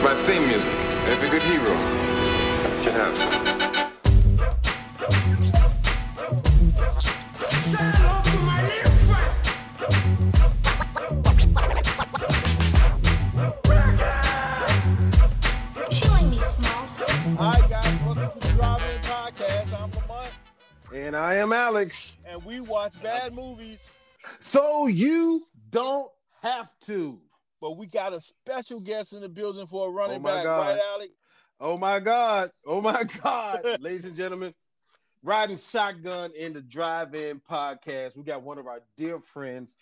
It's my theme music. Every good hero should have some. Killing me, Smalls. All right, guys, welcome to the Drive-In Podcast. I'm Lamont, And I am Alex. and we watch bad movies, So you don't have to. But we got a special guest in the building for a running Oh back, God. right, Alex? Oh my God. Oh my God. Ladies and gentlemen, riding shotgun in the drive in podcast. We got one of our dear friends.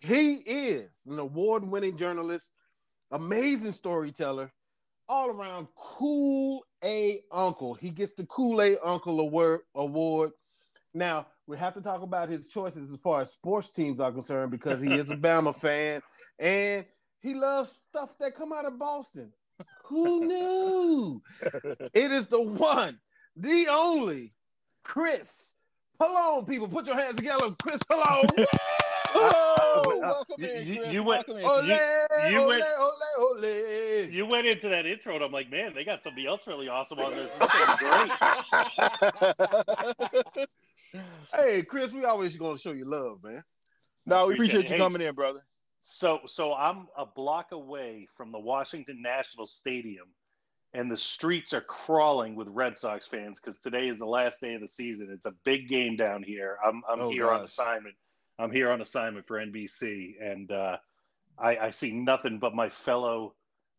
He is an award winning journalist, amazing storyteller, all around cool A uncle. He gets the Kool A Uncle award. award. Now, we have to talk about his choices as far as sports teams are concerned because he is a Bama fan and he loves stuff that come out of Boston. Who knew? it is the one, the only Chris Pollone. People, put your hands together. Chris Pollone. Oh, uh, welcome you- in, you- Chris. you went- welcome in. Ole, Chris. you ole, went- ole, ole. You went into that intro, and I'm like, man, they got somebody else really awesome on this. This great. Hey, Chris, we always going to show you love, man. no, we Appreciate appreciate you Hey, coming in, brother. So, so I'm a block away from the Washington National Stadium, and the streets are crawling with Red Sox fans because today is the last day of the season. It's a big game down here. I'm, I'm Oh, here on assignment. I'm here on assignment for NBC, and uh, I, I see nothing but my fellow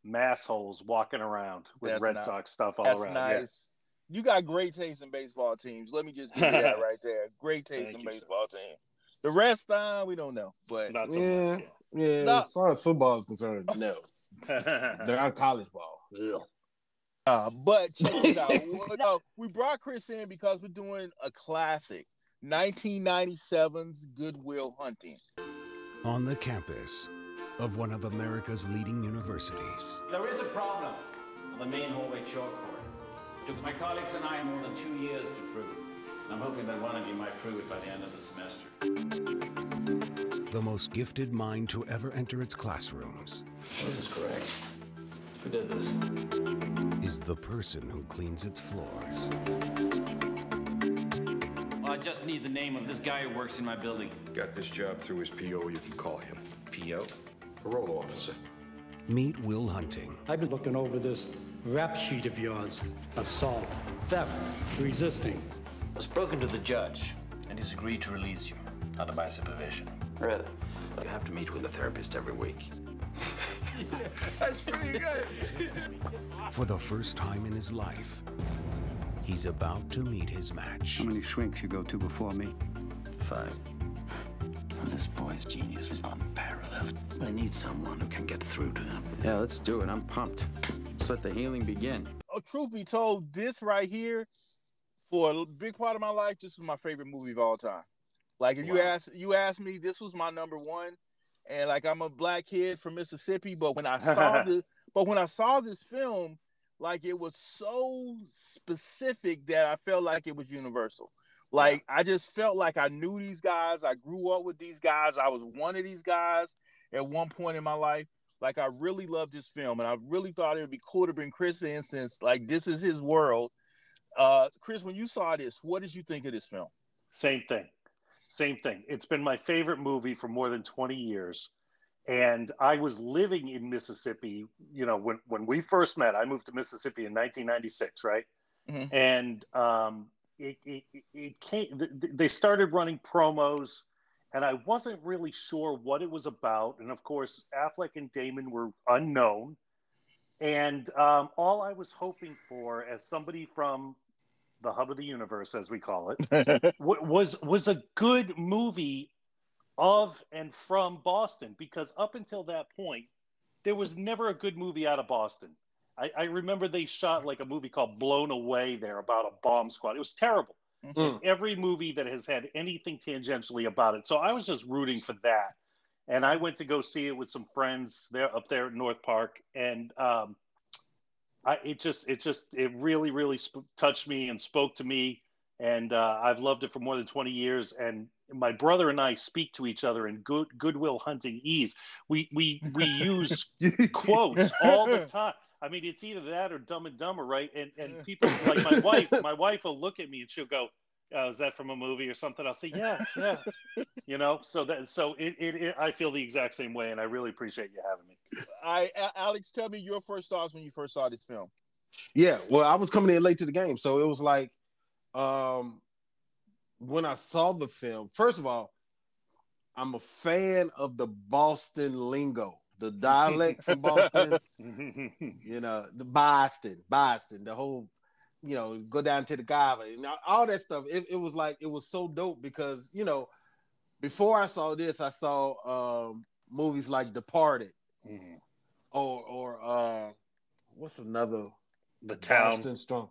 massholes walking around with That's Red nice. Sox stuff all That's around. Yeah. nice. You got great taste in baseball teams. Let me just give you that right there. Great taste Thank in you, sir. baseball team. The rest, uh, we don't know, but Not so Yeah, much, yeah. No. As far as football is concerned, no. They're on college ball. Uh, but check this out. Well, no, we brought Chris in because we're doing a classic, 1997's Good Will Hunting. on the campus of one of America's leading universities. There is a problem on the main hallway chalkboard. Took my colleagues and I more than two years to prove. I'm hoping that one of you might prove it by the end of the semester. The most gifted mind to ever enter its classrooms This is correct. Who did this? is the person who cleans its floors. I just need the name of this guy who works in my building. Got this job through his PO, you can call him. P.O. Parole officer. Meet Will Hunting, I've been looking over this rap sheet of yours. Assault, theft, resisting. I've spoken to the judge, and he's agreed to release you under my supervision. Really? You have to meet with a therapist every week. That's pretty good. for the first time in his life, he's about to meet his match. How many shrinks you go to before me? Five. This boy's genius is unparalleled. I need someone who can get through to him. Yeah, let's do it. I'm pumped. Let's let the healing begin. Oh, truth be told, this right here, for a big part of my life, this is my favorite movie of all time. Like if you ask you ask me, this was my number one. And like I'm a black kid from Mississippi, but when I saw the but when I saw this film, like it was so specific that I felt like it was universal. Like I just felt like I knew these guys. I grew up with these guys. I was one of these guys at one point in my life. Like I really loved this film, and I really thought it would be cool to bring Chris in since like this is his world. Uh, Chris, when you saw this, what did you think of this film? Same thing. Same thing. It's been my favorite movie for more than 20 years. And I was living in Mississippi, you know, when, when we first met, I moved to Mississippi in 1996, right? Mhm. And um, it, it, it- came, th- th- they started running promos, and I wasn't really sure what it was about. And of course, Affleck and Damon were unknown. And um, all I was hoping for, as somebody from the hub of the universe, as we call it, was was a good movie of and from Boston because up until that point, there was never a good movie out of Boston. I, I remember they shot like a movie called Blown Away there about a bomb squad. It was terrible. Mm. Every movie that has had anything tangentially about it. So I was just rooting for that. And I went to go see it with some friends there up there at North Park. And um, I, it just, it just, it really, really sp- touched me and spoke to me. And uh, I've loved it for more than 20 years. And my brother and I speak to each other in good Goodwill Hunting ease. We we we use quotes all the time. I mean, it's either that or Dumb and Dumber, right? And and people like my wife, my wife will look at me and she'll go, oh, "Is that from a movie or something?" I'll say, "Yeah, yeah." you know, so that so it, it, it I feel the exact same way, and I really appreciate you having me. I Alex, tell me your first thoughts when you first saw this film. Yeah, well, I was coming in late to the game, so it was like, um, when I saw the film. First of all, I'm a fan of the Boston lingo, the dialect from Boston. you know, the Boston, Boston, the whole, you know, go down to the Gava and all that stuff. It, it was like it was so dope because you know, before I saw this, I saw um movies like Departed, or or uh, what's another the town. Boston Strong.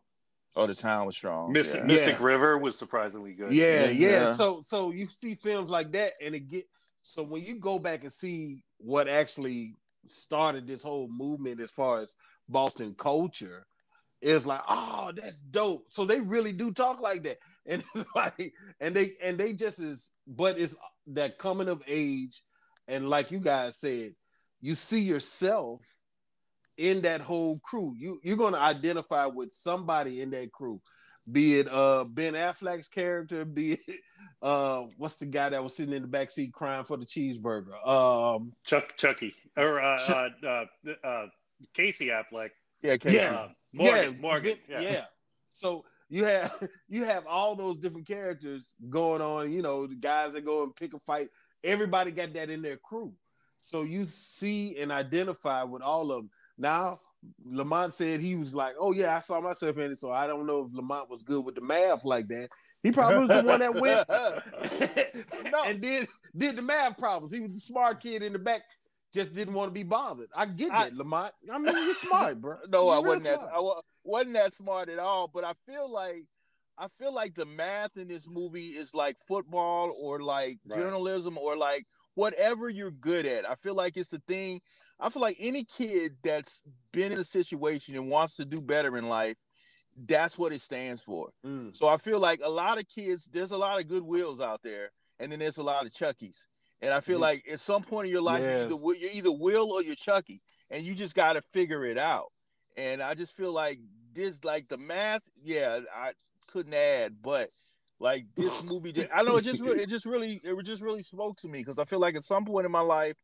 Oh, the town was strong. Mystic yeah. Mystic Yeah. River was surprisingly good. Yeah, yeah, Yeah. So so you see films like that, and it get so when you go back and see what actually started this whole movement as far as Boston culture, it's like, oh, that's dope. So they really do talk like that, and it's like, and they and they just is, but it's that coming of age, and like you guys said, you see yourself in that whole crew. You you're gonna identify with somebody in that crew, be it uh Ben Affleck's character, be it uh what's the guy that was sitting in the back seat crying for the cheeseburger? Um Chuck Chucky or uh, Chuck- uh, uh, uh, Casey Affleck. Yeah, Casey. Yeah. Morgan. yeah, Morgan. yeah. Yeah. So you have you have all those different characters going on, you know, the guys that go and pick a fight. Everybody got that in their crew. So you see and identify with all of them. Now, Lamont said he was like, "Oh yeah, I saw myself in it." So I don't know if Lamont was good with the math like that. He probably was the one that went and did did the math problems. He was the smart kid in the back, just didn't want to be bothered. I get I- that, Lamont. I mean, you're smart, bro. no, You're I wasn't that. smart. I wasn't that smart at all. But I feel like, I feel like the math in this movie is like football or like Right. journalism or like whatever you're good at. I feel like it's the thing. I feel like any kid that's been in a situation and wants to do better in life, that's what it stands for. Mm. So I feel like a lot of kids, there's a lot of good wills out there, and then there's a lot of Chuckies. And I feel like at some point in your life, Yeah. you're, either, you're either Will or you're Chucky, and you just got to figure it out. And I just feel like this, like the math, yeah, I couldn't add, but like this movie, did, I know it just really, it just really, it just really spoke to me because I feel like at some point in my life,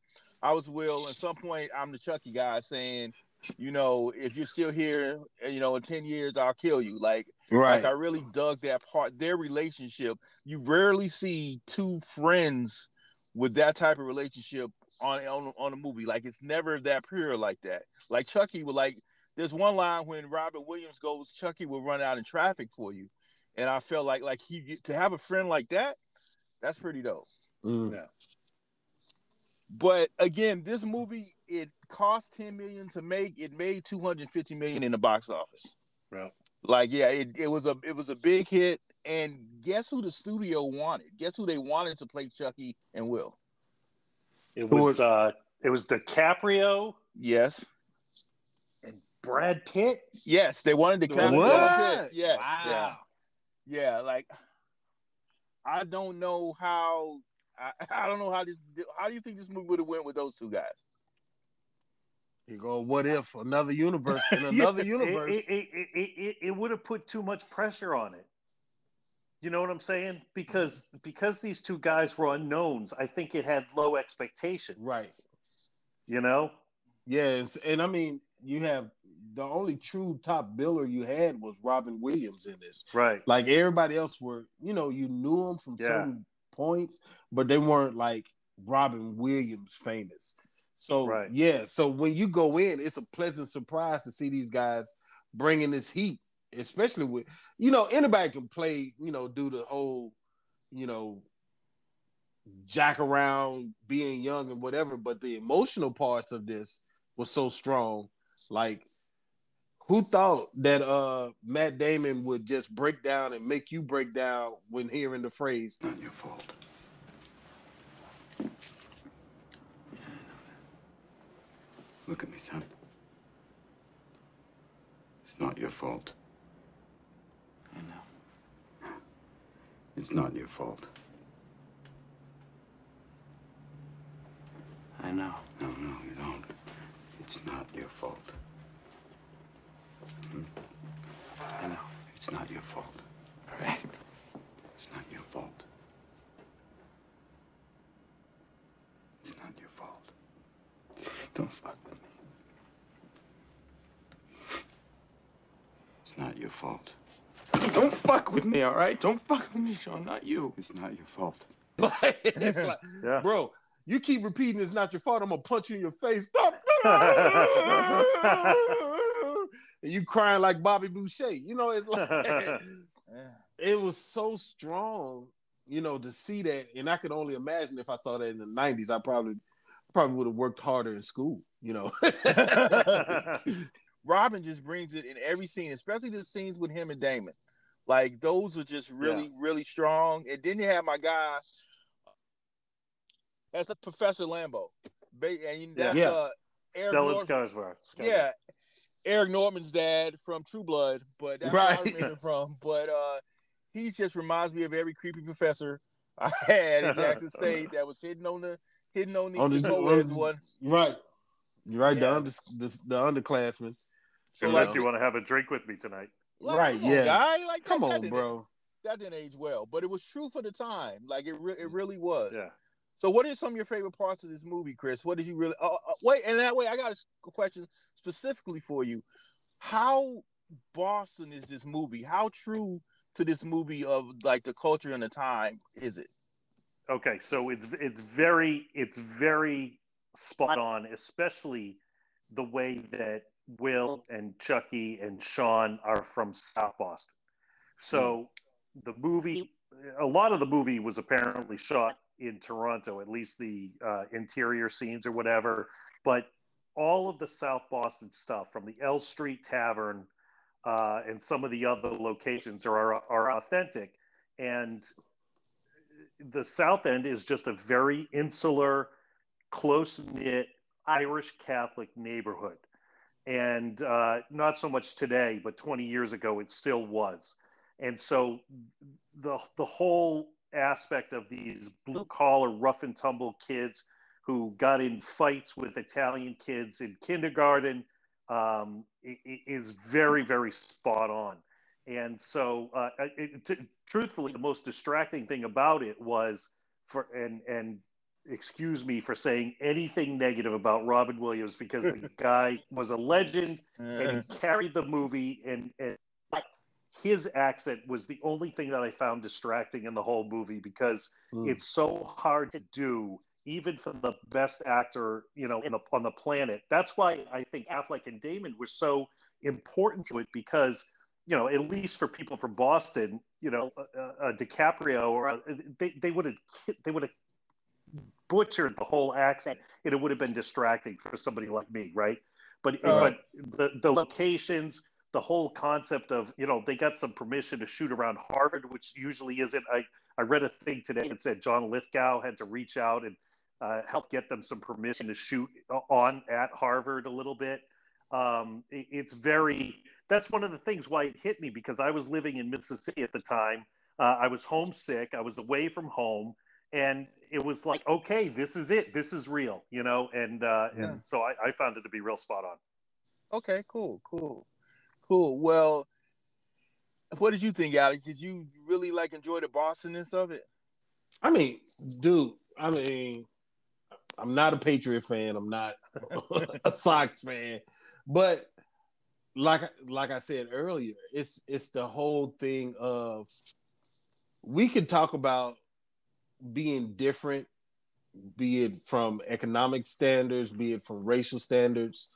I was Will. At some point, I'm the Chucky guy saying, you know, if you're still here, eh, you know, in ten years, I'll kill you. Like, Right. like I really dug that part. Their relationship. You rarely see two friends with that type of relationship on on, on a movie. Like it's never that pure like that. Like Chucky would like. There's one line when Robin Williams goes, Chucky will run out in traffic for you, and I felt like like he to have a friend like that. That's pretty dope. Mm. Yeah. But again, this movie it cost 10 million to make. It made 250 million in the box office. Right. Like, yeah, it, it was a it was a big hit. And guess who the studio wanted? Guess who they wanted to play Chucky and Will? It was was- uh, it was DiCaprio Yes. and Brad Pitt. Yes, they wanted to capture What? Brad Pitt. Yes. Wow. Yeah. Yeah, like I don't know how I, I don't know how this how do you think this movie would have went with those two guys? You go, what if another universe in another It, universe? it, it, it, it, it, it would have put too much pressure on it. You know what I'm saying? Mm-hmm. Because because these two guys were unknowns, I think it had low expectations. right. You know? Yes, and I mean, you have the only true top biller you had was Robin Williams in this. Right. Like everybody else were, you know, you knew them from Yeah. certain points, but they weren't like Robin Williams famous. So Right. yeah, so when you go in, it's a pleasant surprise to see these guys bringing this heat, especially with, you know, anybody can play, you know, do the whole, you know, jack around being young and whatever, but the emotional parts of this was so strong. Like, who thought that uh Matt Damon would just break down and make you break down when hearing the phrase Not your fault. Look at me, son. It's not your fault. It's not your fault. I know. No, no, you don't. It's not your fault. Hmm? I know. It's not your fault. All right. It's not your fault. It's not your fault. Don't fuck with me. It's not your fault. Don't fuck with me, all right? Don't fuck with me, Sean. Not you. It's not your fault. Like, it's like, Yeah. bro, you keep repeating it's not your fault. I'm gonna punch you in your face. Stop. and you crying like Bobby Boucher. You know, it's like Yeah. it was so strong, you know, to see that. And I could only imagine if I saw that in the 90s, I probably probably would have worked harder in school, you know. Robin just brings it in every scene, especially the scenes with him and Damon. Like those are just really, really strong. And then you have my guy, that's Professor Lambeau, and that's Yeah. uh, Eric Stellan North- Skarsgård. yeah, Eric Northman's dad from True Blood, but that's Right. where I remember from. But uh, he just reminds me of every creepy professor I had in Jackson State that was hidden on the hidden on these On the- co-eds on- ones. right. You're right, Yeah. the, under, the, the underclassmen. So Unless like, you want to have a drink with me tonight. Like, right, come on, yeah. guy, like Come that, that on, didn't- bro. That didn't age well, but it was true for the time. Like it, re- it really was. Yeah. So, what are some of your favorite parts of this movie, Chris? What did you really? Oh, uh, wait, and that way, I got a question specifically for you. How Boston is this movie? How true to this movie of like the culture and the time is it? Okay, so it's it's very it's very spot on, especially the way that Will and Chucky and Sean are from South Boston. So the movie, a lot of the movie was apparently shot in Toronto, at least the uh, interior scenes or whatever. But all of the South Boston stuff, from the L Street Tavern uh, and some of the other locations, are are authentic. And the South End is just a very insular, close knit Irish Catholic neighborhood. And uh, not so much today, but 20 years ago, it still was. And so the, the whole aspect of these blue collar, rough and tumble kids who got in fights with Italian kids in kindergarten um, is very, very spot on. And so, uh, it, t- truthfully, the most distracting thing about it was for and and excuse me for saying anything negative about Robin Williams because the guy was a legend and he carried the movie and and his accent was the only thing that I found distracting in the whole movie because Mm. it's so hard to do even for the best actor you know the, on the planet that's why i think affleck and damon were so important to it because you know at least for people from boston you know uh, uh, dicaprio or uh, they, they would have they would have butchered the whole accent and it would have been distracting for somebody like me right? But but the, the locations the whole concept of you know they got some permission to shoot around harvard which usually isn't i i read a thing today that said john lithgow had to reach out and uh, help get them some permission to shoot on at harvard a little bit. Um, it- it's very that's one of the things why it hit me because i was living in mississippi at the time. Uh, i was homesick i was away from home and it was like okay this is it this is real you know and uh, Yeah. and so I, I found it to be real spot on Okay, cool, cool, cool. Well, what did you think, Alex? Did you really like enjoy the Bostonness of it? I mean, dude, I mean, I'm not a Patriot fan. I'm not a Sox fan, but like like I said earlier, it's it's the whole thing of we can talk about being different, be it from economic standards, be it from racial standards,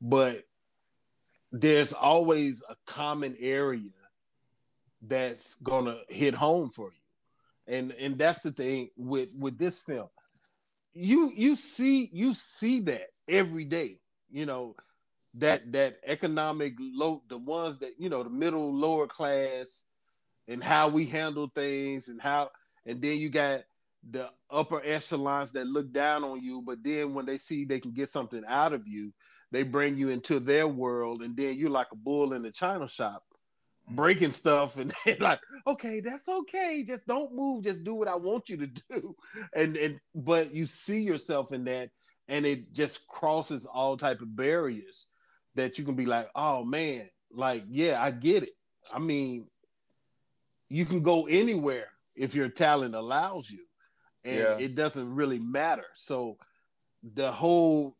but there's always a common area that's gonna hit home for you. And and that's the thing with with this film. You you see you see that every day you know that that economic low the ones that you know the middle lower class and how we handle things and how and then you got the upper echelons that look down on you but then when they see they can get something out of you they bring you into their world and then you're like a bull in the china shop breaking stuff and like okay that's okay. Just don't move. Just do what i want you to do. And and but you see yourself in that and it just crosses all type of barriers that you can be like oh man like yeah i get it. I mean you can go anywhere if your talent allows you and Yeah. it doesn't really matter so the whole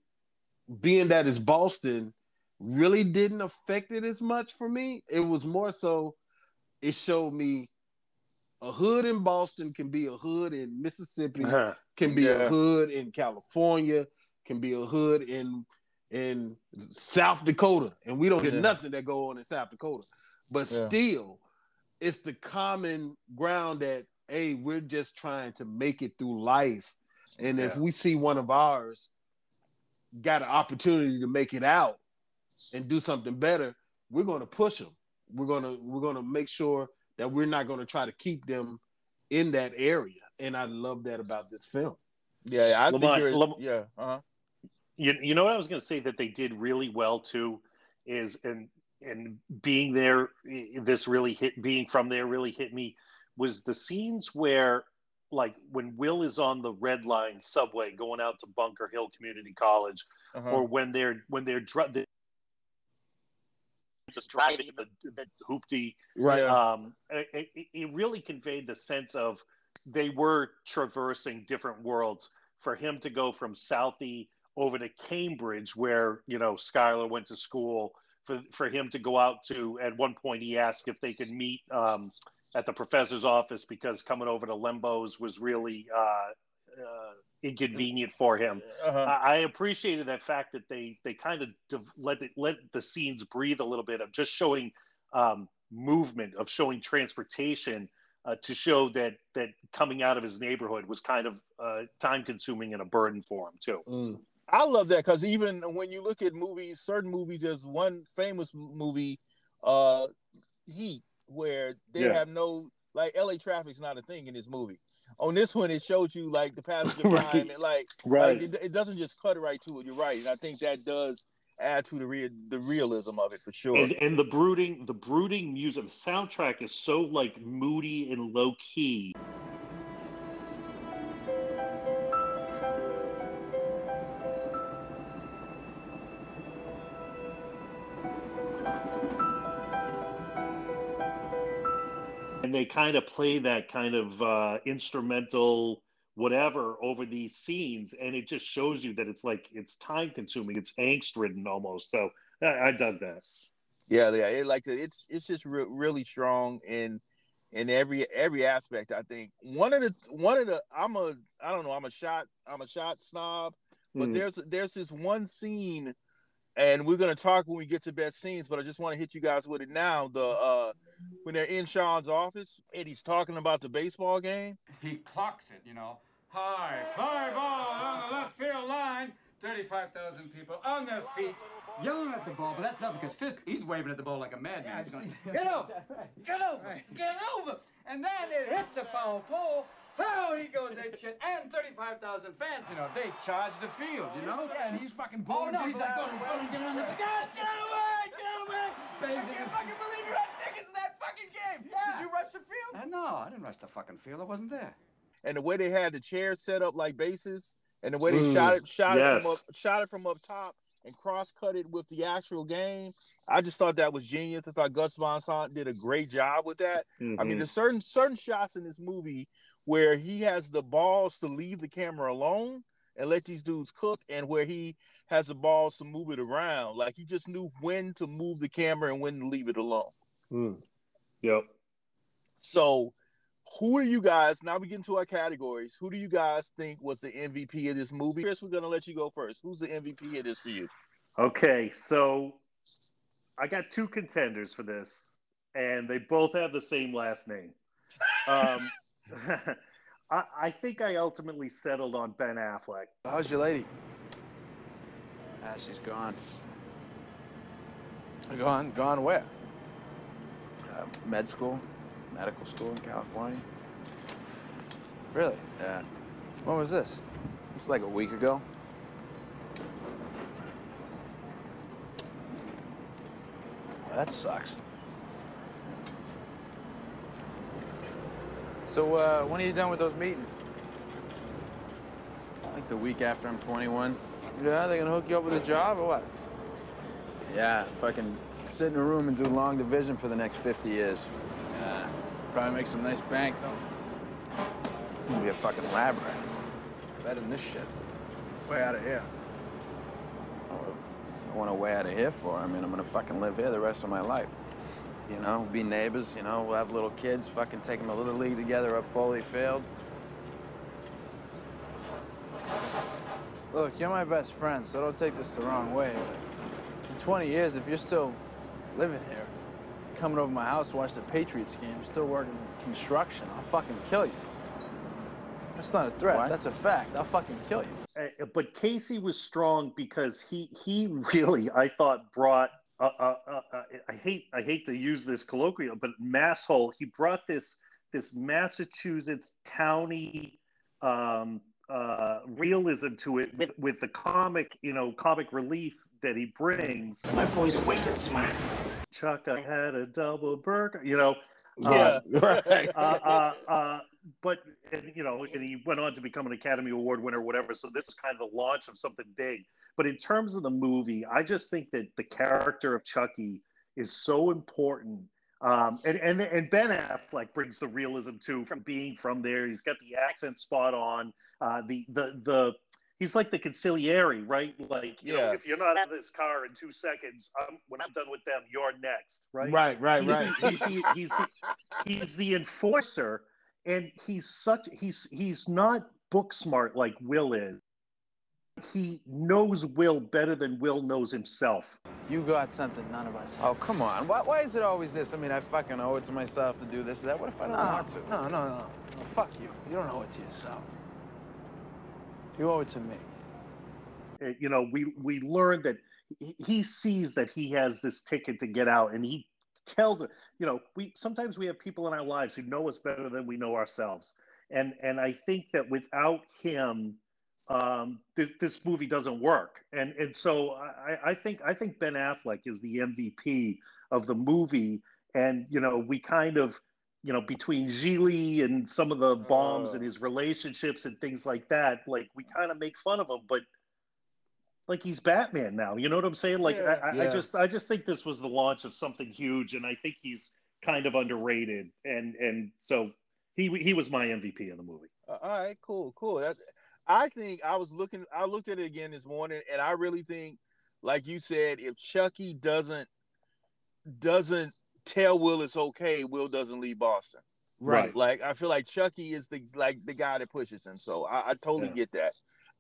being that it's Boston, really didn't affect it as much for me. It was more so it showed me a hood in Boston can be a hood in Mississippi, Uh-huh. can be Yeah. a hood in California, can be a hood in in South Dakota, and we don't get Yeah. nothing that go on in South Dakota. But Yeah. still, it's the common ground that hey, we're just trying to make it through life, and if we see one of ours got an opportunity to make it out and do something better, we're going to push them. We're gonna we're gonna make sure that we're not going to try to keep them in that area, and I love that about this film. Yeah, I Lamont, think you're, Lam- yeah, uh-huh. You, you know what I was going to say that they did really well too is and and being there this really hit being from there really hit me was the scenes where like when Will is on the red line subway going out to Bunker Hill Community College Uh-huh. or when they're when they're dri- the, just driving the, the hoopty Right. um, it, it, it really conveyed the sense of they were traversing different worlds for him to go from Southie over to Cambridge, where you know Skylar went to school. For for him to go out to at one point, he asked if they could meet um, at the professor's office because coming over to Lambeau's was really uh, uh, inconvenient for him. Uh-huh. I, I appreciated that fact that they they kind of div- let it let the scenes breathe a little bit of just showing um, movement, of showing transportation uh, to show that that coming out of his neighborhood was kind of uh, time consuming and a burden for him too. Mm. I love that because even when you look at movies, certain movies, there's one famous movie, uh, Heat, where they Yeah. have no like LA traffic's not a thing in this movie. On this one, it showed you like the passage of Right. time and like, Right. like it, it doesn't just cut right to it. You're right, and I think that does add to the real the realism of it for sure. And, and the brooding, the brooding music, the soundtrack is so like moody and low key. Kind of play that kind of uh, instrumental whatever over these scenes, and it just shows you that it's like it's time consuming, it's angst ridden almost. So I, I dug that. Yeah, yeah, it like it's it's just re- really strong in in every every aspect. I think one of the one of the I'm a I don't know I'm a shot I'm a shot snob, but Mm. there's there's this one scene, and we're gonna talk when we get to best scenes. But I just want to hit you guys with it now. The uh when they're in Sean's office and he's talking about the baseball game. He clocks it, you know. High fly ball on the left field line. 35,000 people on their feet, yelling at the ball, but that's not because Fisk, he's waving at the ball like a madman. He's going, get over, get over, get over. And then it hits a foul pole. Oh, he goes ape shit. And 35,000 fans, you know, they charge the field, you know? Yeah, and he's fucking blowing. Oh, no, he's like, going, going, get on the, get, get away, get away. Bangs I can't fucking believe you had tickets to that fucking game. Yeah. Did you rush the field? Uh, no, I didn't rush the fucking field. I wasn't there. and the way they had the chairs set up like bases, and the way they Mm, shot it, shot it from up, shot it from up top, and cross cut it with the actual game. I just thought that was genius. I thought Gus Van Sant did a great job with that. I mean, Mhm. there's certain certain shots in this movie where he has the balls to leave the camera alone and let these dudes cook, and where he has the balls to move it around. Like he just knew when to move the camera and when to leave it alone. Mm. Yep. So, who do you guys? Now we get into our categories. Who do you guys think was the MVP of this movie? Chris, we're gonna let you go first. Who's the MVP of this for you? Okay, so I got two contenders for this, and they both have the same last name. Um, I, I think I ultimately settled on Ben Affleck. How's your lady? Ah, she's gone. Gone? Gone where? Uh, med school, medical school in California. Really? Yeah. When was this? It's like a week ago. Well, that sucks. So, uh, when are you done with those meetings? Like the week after I'm 21. Yeah, they gonna hook you up with a job or what? Yeah, fucking sit in a room and do long division for the next 50 years. Yeah, probably make some nice bank though. I'm gonna be a fucking lab rat. Better than this shit. Way out of here. Oh, want a way out of here for. I mean, I'm gonna fucking live here the rest of my life. You know, be neighbors. You know, we'll have little kids. Fucking take them to little league together up Foley Field. Look, you're my best friend, so don't take this the wrong way. But in 20 years, if you're still living here, coming over my house to watch the Patriots game, still working construction, I'll fucking kill you. That's not a threat. What? That's a fact. I'll fucking kill you. Uh, but Casey was strong because he he really I thought brought uh, uh, uh, I hate I hate to use this colloquial but masshole he brought this this Massachusetts towny um, uh, realism to it with, with the comic you know comic relief that he brings. My boy's wicked smart. Chuck, I had a double burger. You know, Yeah, right. uh, uh, uh, but and, you know, and he went on to become an Academy Award winner, whatever. So this is kind of the launch of something big. But in terms of the movie, I just think that the character of Chucky is so important. Um, and, and and Ben Affleck brings the realism too, from being from there. He's got the accent spot on. Uh, the the the he's like the consigliere, right? Like you know, Yeah. if you're not out of this car in two seconds, I'm, when I'm done with them, you're next, right? Right, right, right. he- he- he's, he's the enforcer, and he's such he's he's not book smart like Will is. He knows Will better than Will knows himself. You got something none of us. Oh, come on. Why, why is it always this? I mean, I fucking owe it to myself to do this or that. What if I don't want to? No, no, no. no. Fuck you. You don't owe it to yourself. You owe it to me. You know, we we learned that he, he sees that he has this ticket to get out, and he tells it. You know, we sometimes we have people in our lives who know us better than we know ourselves, and and I think that without him, um, this this movie doesn't work. And and so I, I think I think Ben Affleck is the MVP of the movie, and you know we kind of you know between Gigli and some of the bombs and his relationships and things like that, like we kind of make fun of him, but like he's Batman now. You know what I'm saying? Like Yeah. I, I, I just I just think this was the launch of something huge, and I think he's kind of underrated, and and so he he was my MVP in the movie. Uh, all right, cool, cool. That, I think I was looking. I looked at it again this morning, and I really think, like you said, if Chucky doesn't doesn't tell Will it's okay, Will doesn't leave Boston. Right. Like I feel like Chucky is the like the guy that pushes him. So I, I totally Yeah. get that.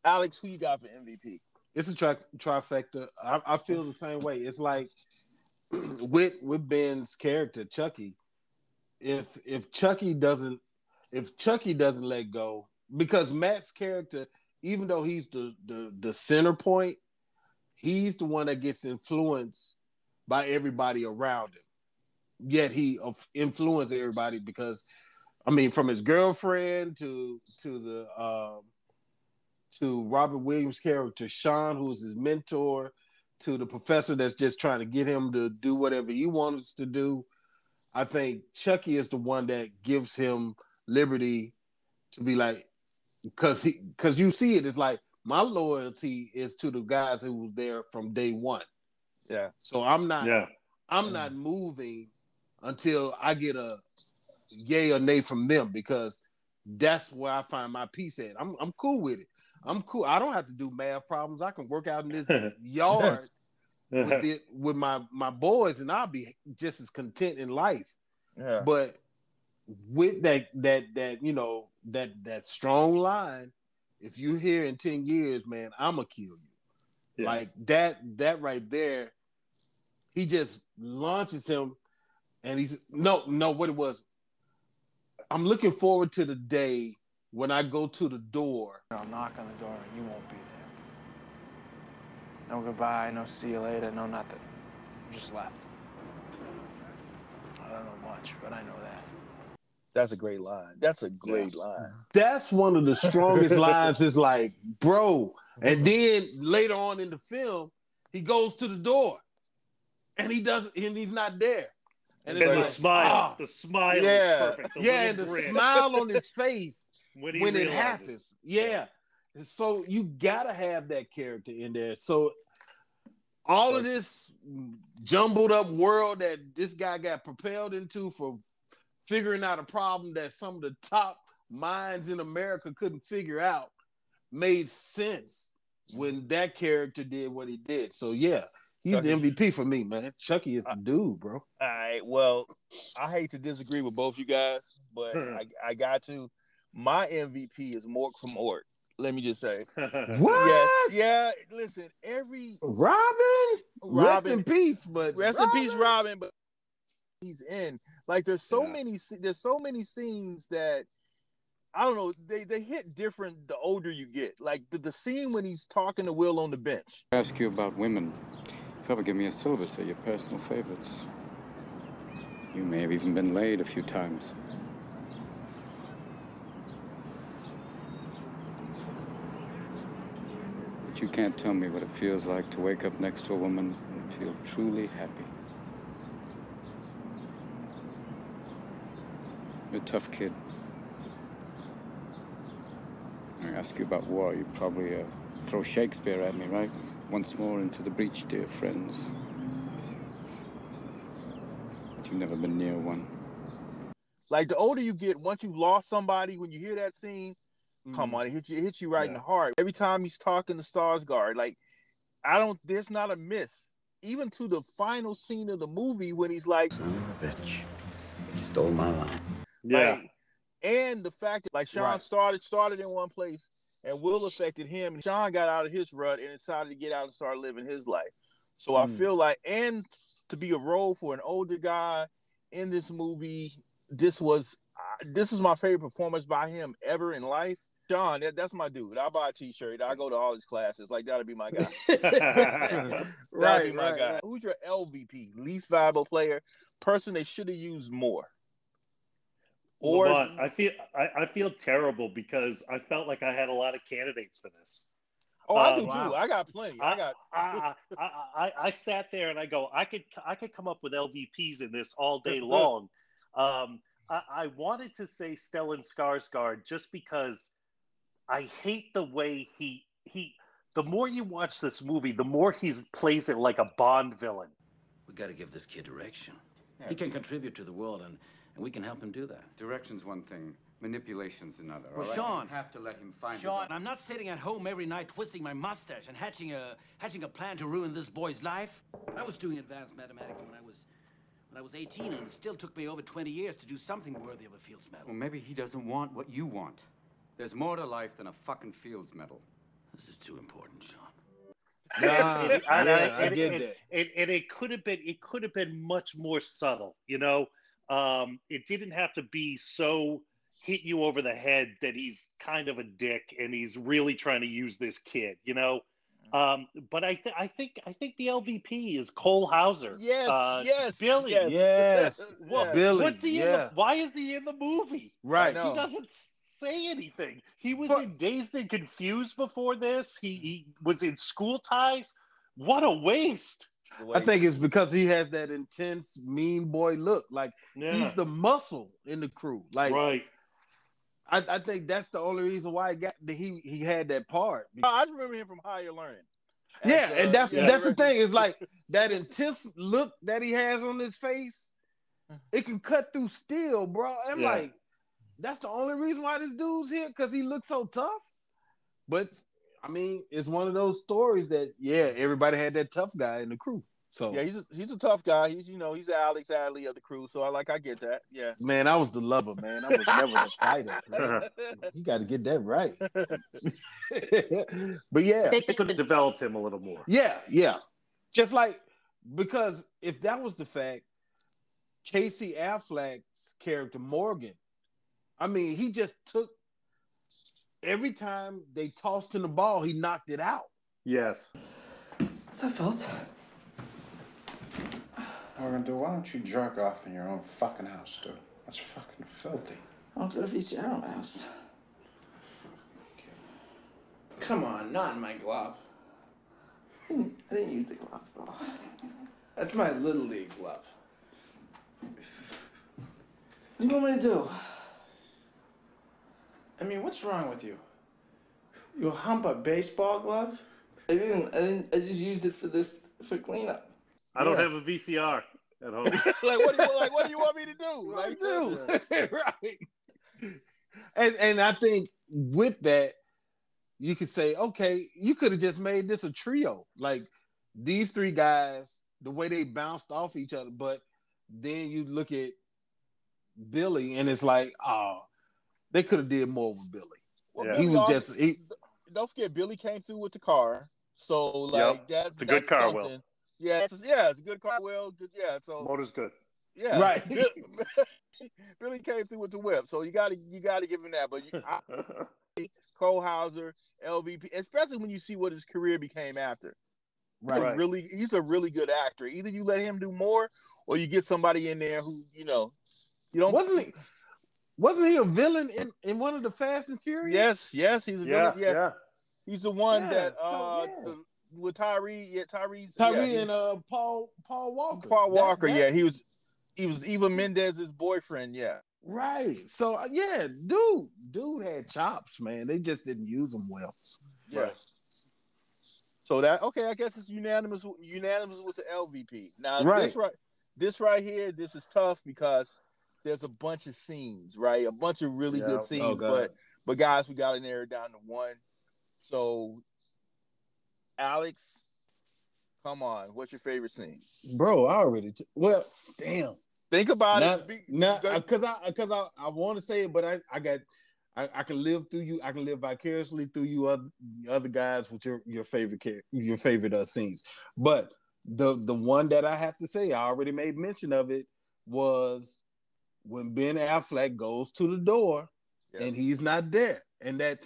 Alex, who you got for MVP? It's a tri- trifecta. I, I feel the same way. It's like with with Ben's character Chucky. If if Chucky doesn't if Chucky doesn't let go, because Matt's character, even though he's the the the center point, he's the one that gets influenced by everybody around him. Yet he influenced everybody because, I mean, from his girlfriend to to the um, to Robin Williams' character Sean, who is his mentor, to the professor that's just trying to get him to do whatever he wants to do. I think Chucky is the one that gives him liberty to be like, because he because you see it, it's like my loyalty is to the guys who was there from day one. Yeah. So I'm not Yeah. I'm not moving until I get a yay or nay from them because that's where I find my peace at. I'm I'm cool with it. I'm cool. I don't have to do math problems. I can work out in this yard with it with my my boys, and I'll be just as content in life. Yeah. But with that that that you know that that strong line, if you're here in ten years, man, I'ma kill you. Yeah. Like that that right there, he just launches him, and he's no no what it was. I'm looking forward to the day when I go to the door. I'll knock on the door and you won't be there. No goodbye, no see you later, no nothing. Just left. I don't know much, but I know that. That's a great line. That's a great line. That's one of the strongest lines. Is like, bro. And then later on in the film, he goes to the door, and he doesn't, and he's not there. And, it's the like, smile, ah, the smile yeah, is perfect. The yeah, and the grin. smile on his face when, when it happens. Yeah. So you gotta have that character in there. So all of this jumbled up world that this guy got propelled into for figuring out a problem that some of the top minds in America couldn't figure out made sense when that character did what he did. So yeah, He's Chucky. the MVP for me, man. Chucky is the uh, dude, bro. All right. Well, I hate to disagree with both you guys, but hmm. I, I got to. My MVP is Mork from Ork. Let me just say. What? Yeah, yeah. Listen, every Robin? Rest in peace, but rest in peace, Robin. But he's in. Like, there's so many. There's so many scenes that I don't know. They they hit different the older you get. Like the, the scene when he's talking to Will on the bench. ask you about women. Probably give me a syllabus of your personal favorites. You may have even been laid a few times. But you can't tell me what it feels like to wake up next to a woman and feel truly happy. You're a tough kid. I ask you about war, you probably uh, throw Shakespeare at me, right? Once more into the breach, dear friends. But you've never been near one. Like the older you get, once you've lost somebody, when you hear that scene, come mm-hmm. on, it hits you, it hits you right in the heart. Every time he's talking to Skarsgård, like I don't, there's not a miss. Even to the final scene of the movie when he's like, Bitch. he Stole my line. like, and the fact that like Sean Right. started started in one place and Will affected him, and Sean got out of his rut and decided to get out and start living his life. So I Mm. feel like, and to be a role for an older guy in this movie, this was uh, this is my favorite performance by him ever in life. Sean, that, that's my dude. I buy a T-shirt. I go to all his classes. Like that'll be my guy. that'll Right, be my right, guy. right. Who's your LVP? Least valuable player? Person they should have used more. Or Lamont, I feel I, I feel terrible because I felt like I had a lot of candidates for this. Oh, I Uh, do too. I got plenty. I got. I, I, I, I sat there and I go, I could I could come up with LVPs in this all day long. Um, I, I wanted to say Stellan Skarsgård just because I hate the way he he. The more you watch this movie, the more he plays it like a Bond villain. We got to give this kid direction. He can contribute to the world, and, and we can help him do that. Direction's one thing, manipulation's another. Well, all right? Sean. You have to let him find his Sean, own- I'm not sitting at home every night twisting my mustache and hatching a hatching a plan to ruin this boy's life. I was doing advanced mathematics when I was when I was 18, and it still took me over 20 years to do something worthy of a Fields Medal. Well, maybe he doesn't want what you want. There's more to life than a fucking Fields medal. This is too important, Sean. Nah, And- and- yeah, I and- get and- that. And, and it could have been it could have been much more subtle, you know. Um, it didn't have to be so hit you over the head that he's kind of a dick and he's really trying to use this kid, you know. Um, but I, th- I think I think the LVP is Cole Hauser. Yes, Uh, yes, Billy. yes. Yes, Well, Billy, What's he in the, why is he in the movie? Right. He doesn't say anything. He was in Dazed and Confused before this. He, he was in School Ties. What a waste. I think it's because he has that intense mean boy look. Like Yeah. he's the muscle in the crew. Like right. I, I think that's the only reason why he got he he had that part. I just remember him from Higher Learning. Yeah, As, and uh, that's yeah, that's the thing. Is like that intense look that he has on his face. It can cut through steel, bro. I'm Yeah. like, that's the only reason why this dude's here because he looks so tough. But I mean, it's one of those stories that yeah, everybody had that tough guy in the crew. So Yeah, he's a, he's a tough guy. He's you know he's Alex Adley of the crew. So I like I get that. Yeah. man, I was the lover, man. I was never the fighter. man. You got to get that right. but yeah, I they could have developed him a little more. Yeah, yeah. Just like because if that was the fact, Casey Affleck's character Morgan, I mean, he just took every time they tossed him the ball, he knocked it out. Yes. What's up, fellas? Morgan, dude, why don't you jerk off in your own fucking house, dude? That's fucking filthy. I'll go to VCR at my house. Come on, not in my glove. I didn't, I didn't use the glove at all. That's my little league glove. What do you want me to do? I mean, what's wrong with you? You hump a baseball glove? I didn't. I didn't. I just used it for the for cleanup. I don't Yes. have a VCR at home. like what do you like? What do you want me to do? Like do right. And and I think with that, you could say, okay, you could have just made this a trio. Like these three guys, the way they bounced off each other, but then you look at Billy and it's like, oh, they could have did more with Billy. Well, He was just he, don't forget Billy came through with the car. So like that It's a good that's car, Will. Yeah, it's yeah, it's a good car, Will. Good, yeah. So Motor's good. yeah, Right. Billy came through with the whip, so you got to you got to give him that. But you, I, Cole Hauser, LVP, especially when you see what his career became after. He's Right. really, he's a really good actor. Either you let him do more, or you get somebody in there who you know, you don't. wasn't he wasn't he a villain in, in one of the Fast and Furious? Yes, yes, he's a Yeah, villain. Yeah, yeah. he's the one Yeah, that so, uh yeah. the, with Tyrese, yeah, Tyrese's Tyrese yeah, and uh Paul Paul Walker. Paul Walker. that- yeah, he was he was Eva Mendes's boyfriend. Yeah, Right. So uh, yeah, dude, dude had chops, man. They just didn't use them well. yeah. So that okay, I guess it's unanimous. Unanimous with the LVP. Now Right. this right, this right here, this is tough because there's a bunch of scenes, right? A bunch of really Yeah. good Oh, scenes, God. but but guys, we got to narrow it down to one. So, Alex, come on, what's your favorite scene? Bro, I already t- well, damn. Think about Not, it. Not because I because I, I want to say it, but I I got I, I can live through you. I can live vicariously through you other other guys with your your favorite char- your favorite uh, scenes. But the the one that I have to say, I already made mention of it, was when Ben Affleck goes to the door and he's not there, and that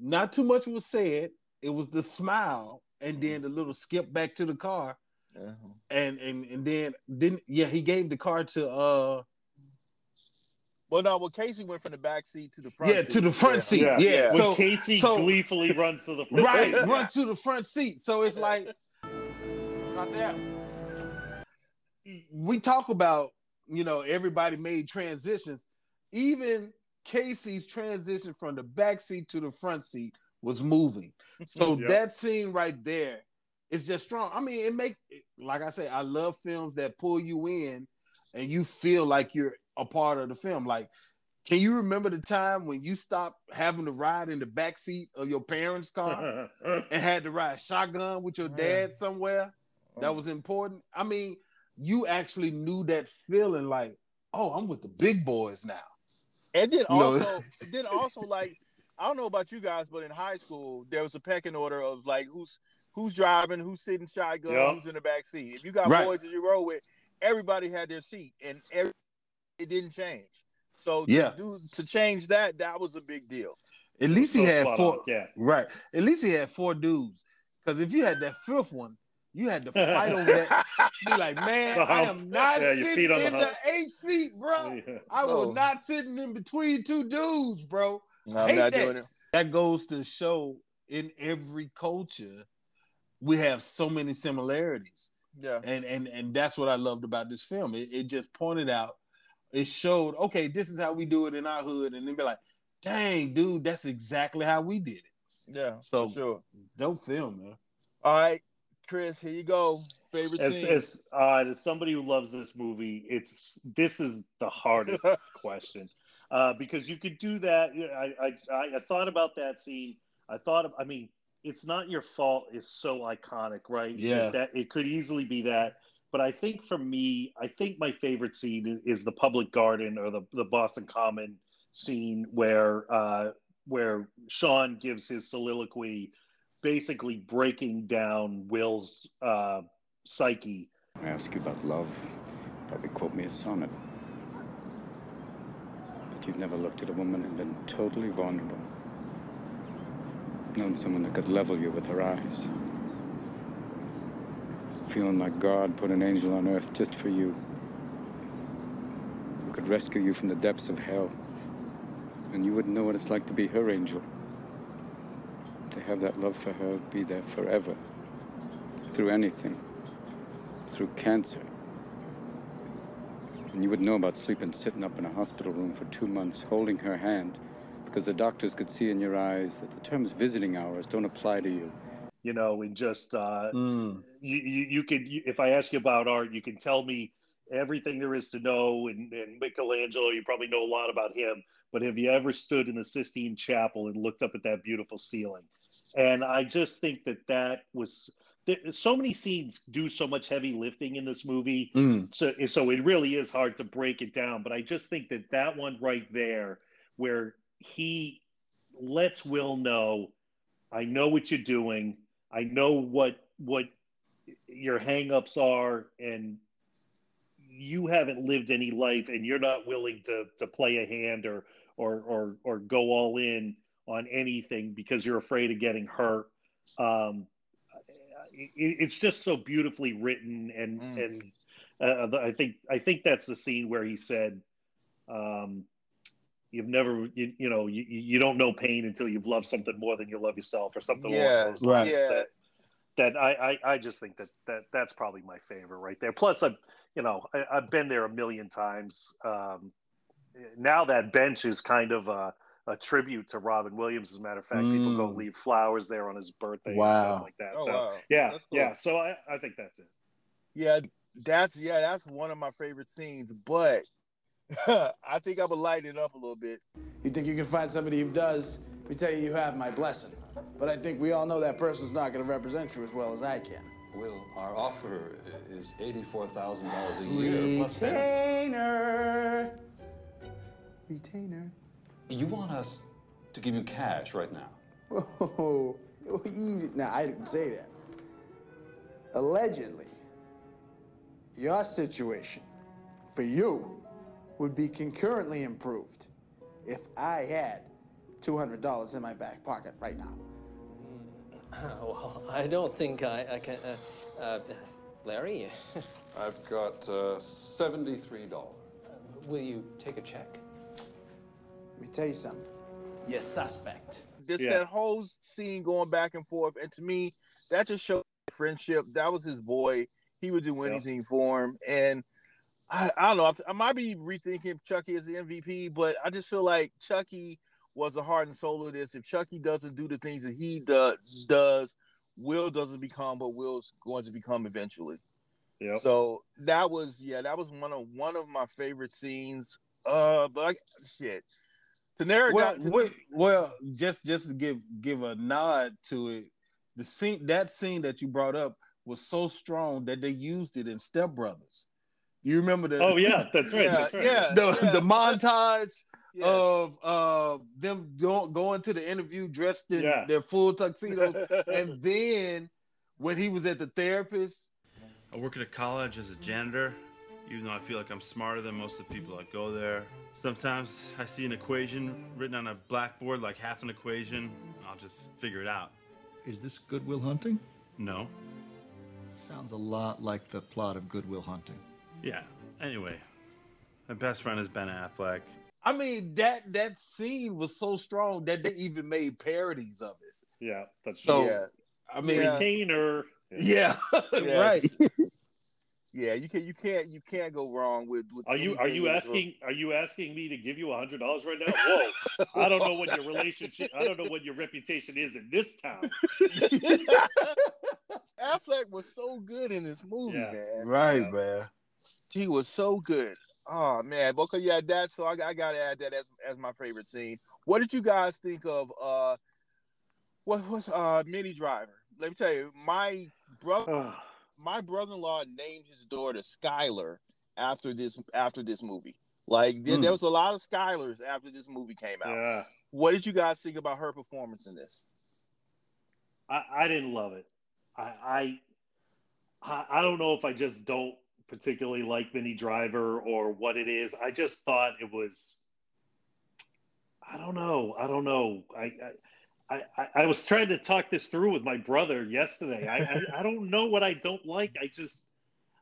not too much was said. It was the smile, and then the little skip back to the car Yeah. and and and then didn't yeah he gave the car to uh Well, no, well, Casey went from the back seat to the front. yeah seat. to the front seat Yeah. yeah, When so Casey so- gleefully runs to the front. right run to the front seat so it's like Not there. we talk about you know everybody made transitions even Casey's transition from the back seat to the front seat was moving so Yep. that scene right there is just strong I mean it makes like I say I love films that pull you in and you feel like you're a part of the film like Can you remember the time when you stopped having to ride in the back seat of your parents' car and had to ride shotgun with your dad somewhere? That oh. was important. I mean, you actually knew that feeling like, oh, I'm with the big boys now. And then You know- also, then also like I don't know about you guys, but in high school there was a pecking order of like who's who's driving, who's sitting shotgun, Yep. who's in the back seat. If you got Right. boys that you roll with, everybody had their seat, and every, it didn't change. So to Yeah. do, to change that, that was a big deal. At least he So had four. on, yeah. Right. At least he had four dudes. Because if you had that fifth one, you had to fight over that. Be like, man, The I am not Yeah, sitting feet the in the hump. H seat, bro. Yeah. I will No. not sitting in between two dudes, bro. No, I'm Hate not that. doing it. That goes to show in every culture we have so many similarities. Yeah. And and and that's what I loved about this film. It, it just pointed out, it showed, okay, this is how we do it in our hood, and then be like, dang, dude, that's exactly how we did it. Yeah. So for sure. dope film, man. All right, Chris, here you go. Favorite As, scene. as, uh, as somebody who loves this movie, it's this is the hardest question uh, because you could do that. I, I I thought about that scene. I thought, of, I mean, it's not your fault. Is so iconic, right? Yeah. that it could easily be that. But I think for me, I think my favorite scene is, is the public garden or the, the Boston Common scene where uh, where Sean gives his soliloquy, basically breaking down Will's uh, psyche. I ask you about love, probably quote me a sonnet. But you've never looked at a woman and been totally vulnerable. Known someone that could level you with her eyes. Feeling like God put an angel on earth just for you. Who could rescue you from the depths of hell. And you wouldn't know what it's like to be her angel. To have that love for her be there forever. Through anything through cancer. And you would know about sleeping sitting up in a hospital room for two months, holding her hand, because the doctors could see in your eyes that the terms visiting hours don't apply to you. you know, and just uh, Mm. you, you you could you, if I ask you about art, you can tell me everything there is to know. And, and Michelangelo, you probably know a lot about him. But have you ever stood in the Sistine Chapel and looked up at that beautiful ceiling? And I just think that that was so many scenes do so much heavy lifting in this movie. Mm. So so it really is hard to break it down. But I just think that that one right there, where he lets Will know, I know what you're doing. I know what what your hangups are, and you haven't lived any life, and you're not willing to to play a hand or or or or go all in on anything because you're afraid of getting hurt. Um, it, it's just so beautifully written, and and uh, I think I think that's the scene where he said. Um, You've never, you, you know, you, you don't know pain until you've loved something more than you love yourself, or something Yeah, along those yeah. That, that I, I, I just think that, that that's probably my favorite right there. Plus, I've, you know, I, I've been there a million times. Um, now that bench is kind of a, a tribute to Robin Williams. As a matter of fact, people go Mm. leave flowers there on his birthday and Wow. stuff like that. Oh, so wow. yeah, cool. yeah. So I, I think that's it. Yeah, that's yeah, that's one of my favorite scenes. But I think I would lighten it up a little bit. You think you can find somebody who does? We tell you you have my blessing. But I think we all know that person's not going to represent you as well as I can. Will, our offer is $84,000 a year plus. Retainer. Retainer. You want us to give you cash right now? Whoa, easy. Now, I didn't say that. Allegedly, your situation for you would be concurrently improved if I had $200 in my back pocket right now. well, I don't think I, I can. Uh, uh, Larry, I've got uh, $73. will you take a check? Let me tell you something. You're suspect. This Yeah. that whole scene going back and forth, and to me, that just showed friendship. That was his boy. He would do Yeah. anything for him, and I, I don't know. I, I might be rethinking Chucky as the MVP, but I just feel like Chucky was the heart and soul of this. If Chucky doesn't do the things that he does, does Will doesn't become what Will's going to become eventually. Yeah. So that was yeah, that was one of one of my favorite scenes. Uh, but I, shit, to narrow Well, down to- wait, well, just just to give give a nod to it, the scene that scene that you brought up was so strong that they used it in Step Brothers. You remember that? Oh yeah, that's right. Yeah, that's right. yeah. the the montage Yes. of uh them go, going to the interview dressed in Yeah. their full tuxedos, and then when he was at the therapist, I work at a college as a janitor, even though I feel like I'm smarter than most of the people that go there. Sometimes I see an equation written on a blackboard, like half an equation. I'll just figure it out. Is this Good Will Hunting? No. Sounds a lot like the plot of Good Will Hunting. Yeah. Anyway, my best friend is Ben Affleck. I mean that that scene was so strong that they even made parodies of it. Yeah, that's So Yeah. I mean, retainer. yeah, Yeah. right. Yeah, you can you can't you can't go wrong with. with Are you are you in this asking are you asking me to give you a hundred dollars right now? Whoa! I don't know what your relationship. I don't know what your reputation is in this town. Affleck was so good in this movie, Yeah. man. Right, man. He was so good. Oh man, okay, yeah, that. So I, I gotta add that as as my favorite scene. What did you guys think of? uh What was uh Minnie Driver? Let me tell you, my brother, my brother-in-law named his daughter Skylar after this after this movie. Like there, Hmm. there was a lot of Skylars after this movie came out. Yeah, What did you guys think about her performance in this? I, I didn't love it. I, I I I don't know if I just don't particularly like Minnie Driver or what it is. I just thought it was. I don't know. I don't know. I. I, I, I was trying to talk this through with my brother yesterday. I, I, I don't know what I don't like. I just,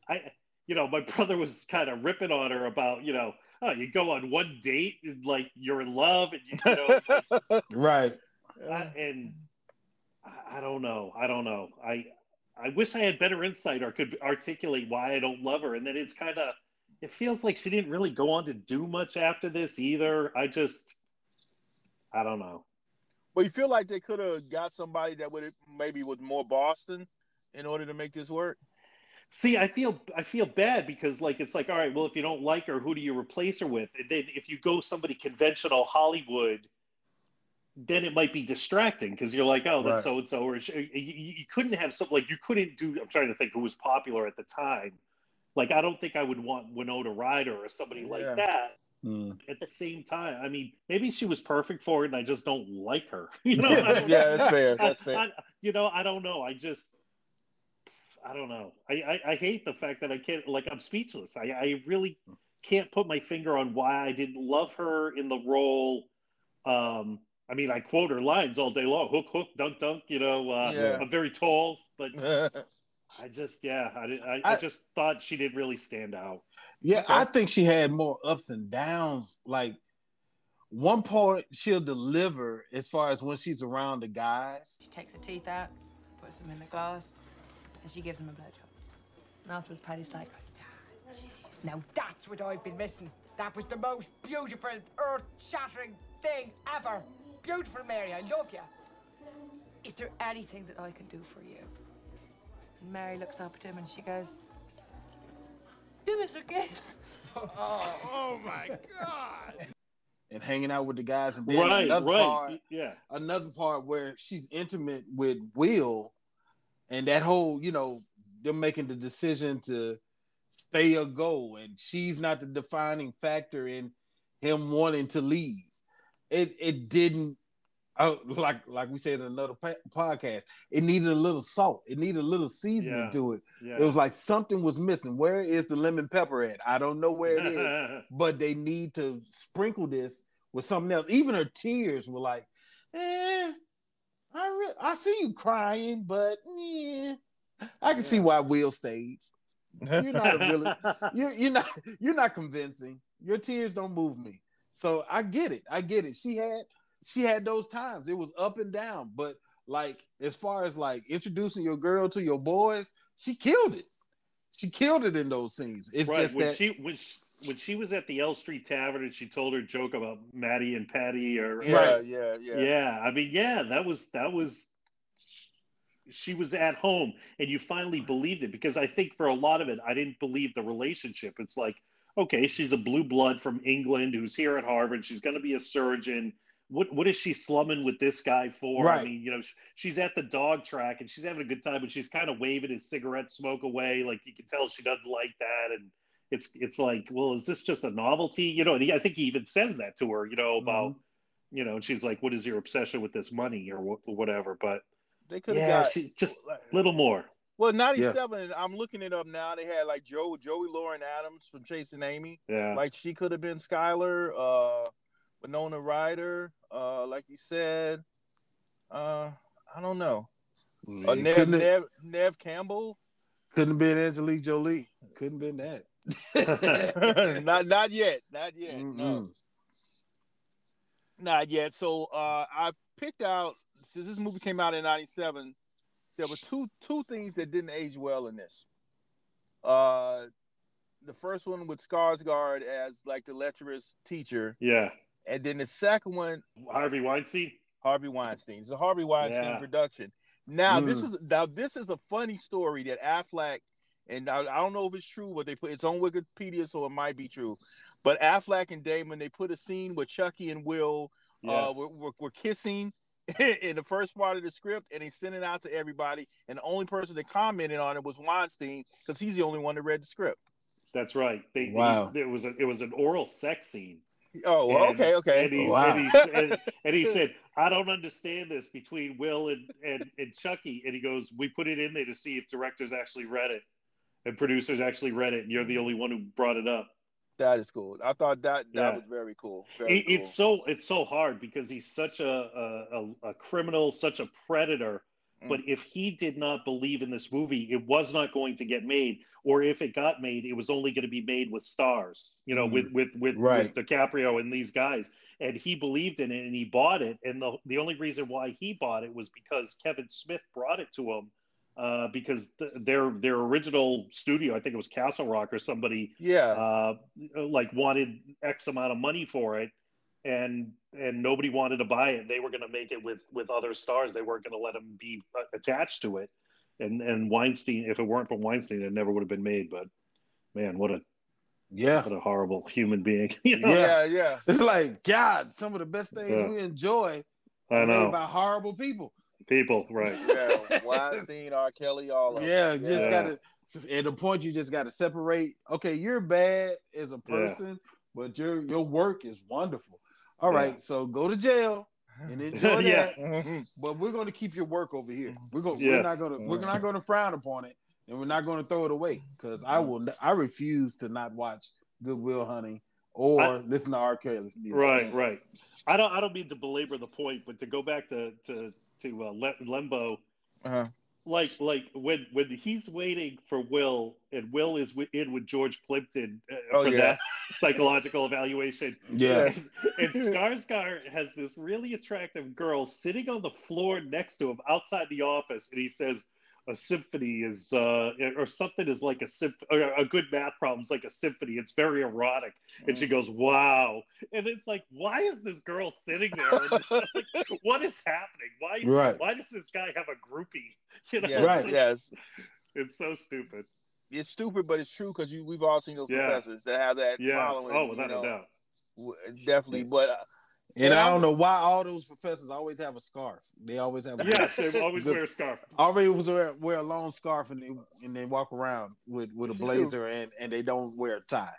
I, you know, my brother was kind of ripping on her about, you know, oh, you go on one date and like you're in love and you, you know, Right. I- and I, I don't know. I don't know. I I wish I had better insight or could articulate why I don't love her. And then it's kind of it feels like she didn't really go on to do much after this either. I just I don't know. Well, you feel like they could have got somebody that would maybe with more Boston in order to make this work. See, I feel I feel bad because like it's like all right, well if you don't like her, who do you replace her with? And then if you go somebody conventional Hollywood, then it might be distracting because you're like, oh, that's so and so, or you, couldn't have something like you couldn't do. I'm trying to think who was popular at the time. Like, I don't think I would want Winona Ryder or somebody like Yeah. that. Mm. At the same time, I mean, maybe she was perfect for it, and I just don't like her. You know? I don't- Yeah, that's fair. That's fair. I- you know, I don't know. I just, I don't know. I, I, I hate the fact that I can't. Like, I'm speechless. I, I really can't put my finger on why I didn't love her in the role. Um, I mean, I quote her lines all day long: "Hook, hook, dunk, dunk." You know, uh, Yeah. I'm very tall, but I just, yeah, I, I, I, I- just thought she didn't really stand out. Yeah, I think she had more ups and downs. Like one part she'll deliver as far as when she's around the guys. She takes the teeth out, puts them in the glass, and she gives him a blowjob. And afterwards, Patty's like, "Ah, jeez, now that's what I've been missing. That was the most beautiful, earth-shattering thing ever. Beautiful, Mary. I love you. Is there anything that I can do for you? And Mary looks up at him and she goes, "Give Mr. a kiss." oh, my god! And hanging out with the guys, and then Right, another right, part, yeah. another part where she's intimate with Will, and that whole, you know, them making the decision to stay or go, and she's not the defining factor in him wanting to leave. It it didn't. Uh, like like we said in another pa- podcast, it needed a little salt. It needed a little seasoning Yeah, to it. yeah. It was like something was missing. Where is the lemon pepper at? I don't know where it is, but they need to sprinkle this with something else. Even her tears were like, eh, I re- I see you crying, but yeah, I can see why Will stayed. You're not a really you're you're not you're not convincing. Your tears don't move me. So I get it. I get it. She had she had those times. It was up and down, but like as far as like introducing your girl to your boys, she killed it. She killed it in those scenes. It's right just when that she when she, when she was at the L Street Tavern and she told her joke about Maddie and Patty or Yeah, yeah, yeah. yeah. I mean, yeah, that was that was she was at home and you finally believed it because I think for a lot of it I didn't believe the relationship. It's like, okay, she's a blue blood from England who's here at Harvard. She's going to be a surgeon. What what is she slumming with this guy for? I mean, you know, she's at the dog track and she's having a good time, but she's kind of waving his cigarette smoke away. Like you can tell she doesn't like that. And it's it's like, well, is this just a novelty? You know, and he, I think he even says that to her, you know, about you know, and she's like, "What is your obsession with this money or wh- whatever?" But They could have yeah, got she just little more. Well, '97. I'm looking it up now. They had like Joe, Joey Lauren Adams from Chasing Amy. Yeah. Like she could have been Skylar. Uh, Winona Ryder. Uh, like you said. Uh, I don't know. Uh, Neve, Neve, Neve Campbell. couldn't have been Angelina Jolie. Couldn't have been that. not not yet. Not yet. No. Not yet. So uh I picked out since this movie came out in '97, there were two two things that didn't age well in this. Uh the first one with Skarsgård as like the lecherous teacher, Yeah, and then the second one, Harvey Weinstein. Harvey Weinstein. It's a Harvey Weinstein Yeah. production. Now this Mm. is now this is a funny story that Affleck and I, I don't know if it's true, but they put it's on Wikipedia, so it might be true. But Affleck and Damon they put a scene where Chucky and Will uh, Yes. were, were, were kissing in the first part of the script, and they sent it out to everybody. And the only person that commented on it was Weinstein because he's the only one that read the script. That's right. They, Wow. It was a, it was an oral sex scene. Oh, well, okay, okay. And, he's, Wow. and, he's, and, and he said, "I don't understand this between Will and, and and Chucky." And he goes, "We put it in there to see if directors actually read it and producers actually read it, and you're the only one who brought it up." That is cool. I thought that that Yeah. was very cool. Very It, cool. It's so it's so hard because he's such a a, a, a criminal, such a predator. Mm. But if he did not believe in this movie, it was not going to get made. Or if it got made, it was only going to be made with stars, you know, Mm. with with with, Right. with DiCaprio and these guys. And he believed in it, and he bought it. And the the only reason why he bought it was because Kevin Smith brought it to him. Uh, because th- their their original studio, I think it was Castle Rock or somebody, yeah, uh, like wanted X amount of money for it, and and nobody wanted to buy it. They were going to make it with with other stars. They weren't going to let them be uh, attached to it. And and Weinstein, if it weren't for Weinstein, it never would have been made. But man, what a yeah, what a horrible human being. you know? yeah, yeah. It's like God, some of the best things Yeah. we enjoy I know. about horrible people. People, right? Yeah, Weinstein, R. Kelly, all of Yeah, them. you just gotta at the point you just gotta separate. Okay, you're bad as a Yeah. person, but your your work is wonderful. All Yeah. right, so go to jail and enjoy Yeah. that. But we're gonna keep your work over here. We're gonna we're not gonna we're not gonna frown upon it, and we're not gonna throw it away because I will I refuse to not watch Good Will Hunting or I- listen to R. Kelly music. Right, right. I don't. I don't mean to belabor the point, but to go back to to to uh, Lambeau, Uh-huh. Like like when when he's waiting for Will and Will is in with George Plimpton uh, Oh, for yeah. that psychological evaluation. Yeah. and, and Skarsgård has this really attractive girl sitting on the floor next to him outside the office, and he says. A symphony is, uh, or something is like a symphony, or a good math problem is like a symphony. It's very erotic. And she goes, "Wow!" And it's like, why is this girl sitting there? Like, what is happening? Why? Right. Why does this guy have a groupie? You know, Yes, Right. It's, yes. it's so stupid. It's stupid, but it's true because you we've all seen those Yeah. professors that have that Yes. following. Oh, you without know, a doubt. Definitely, but uh, And Yeah, I I don't know why all those professors always have a scarf. They always have. A Yeah, they always Good- wear a scarf. Already was wear, wear a long scarf and they and they walk around with, with a blazer and, and they don't wear a tie.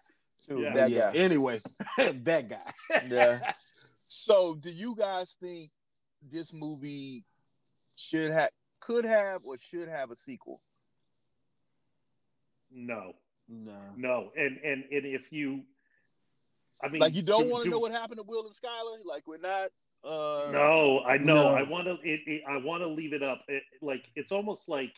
too, Yeah. that yeah. guy. Anyway, that guy. Yeah. So, do you guys think this movie should have, could have, or should have a sequel? No, No. no, and and and if you, I mean, Like, you don't want to know what happened to Will and Skylar? Like, we're not. Uh, No, I know. No. I want to. It, it, I want to leave it up. It, like it's almost like,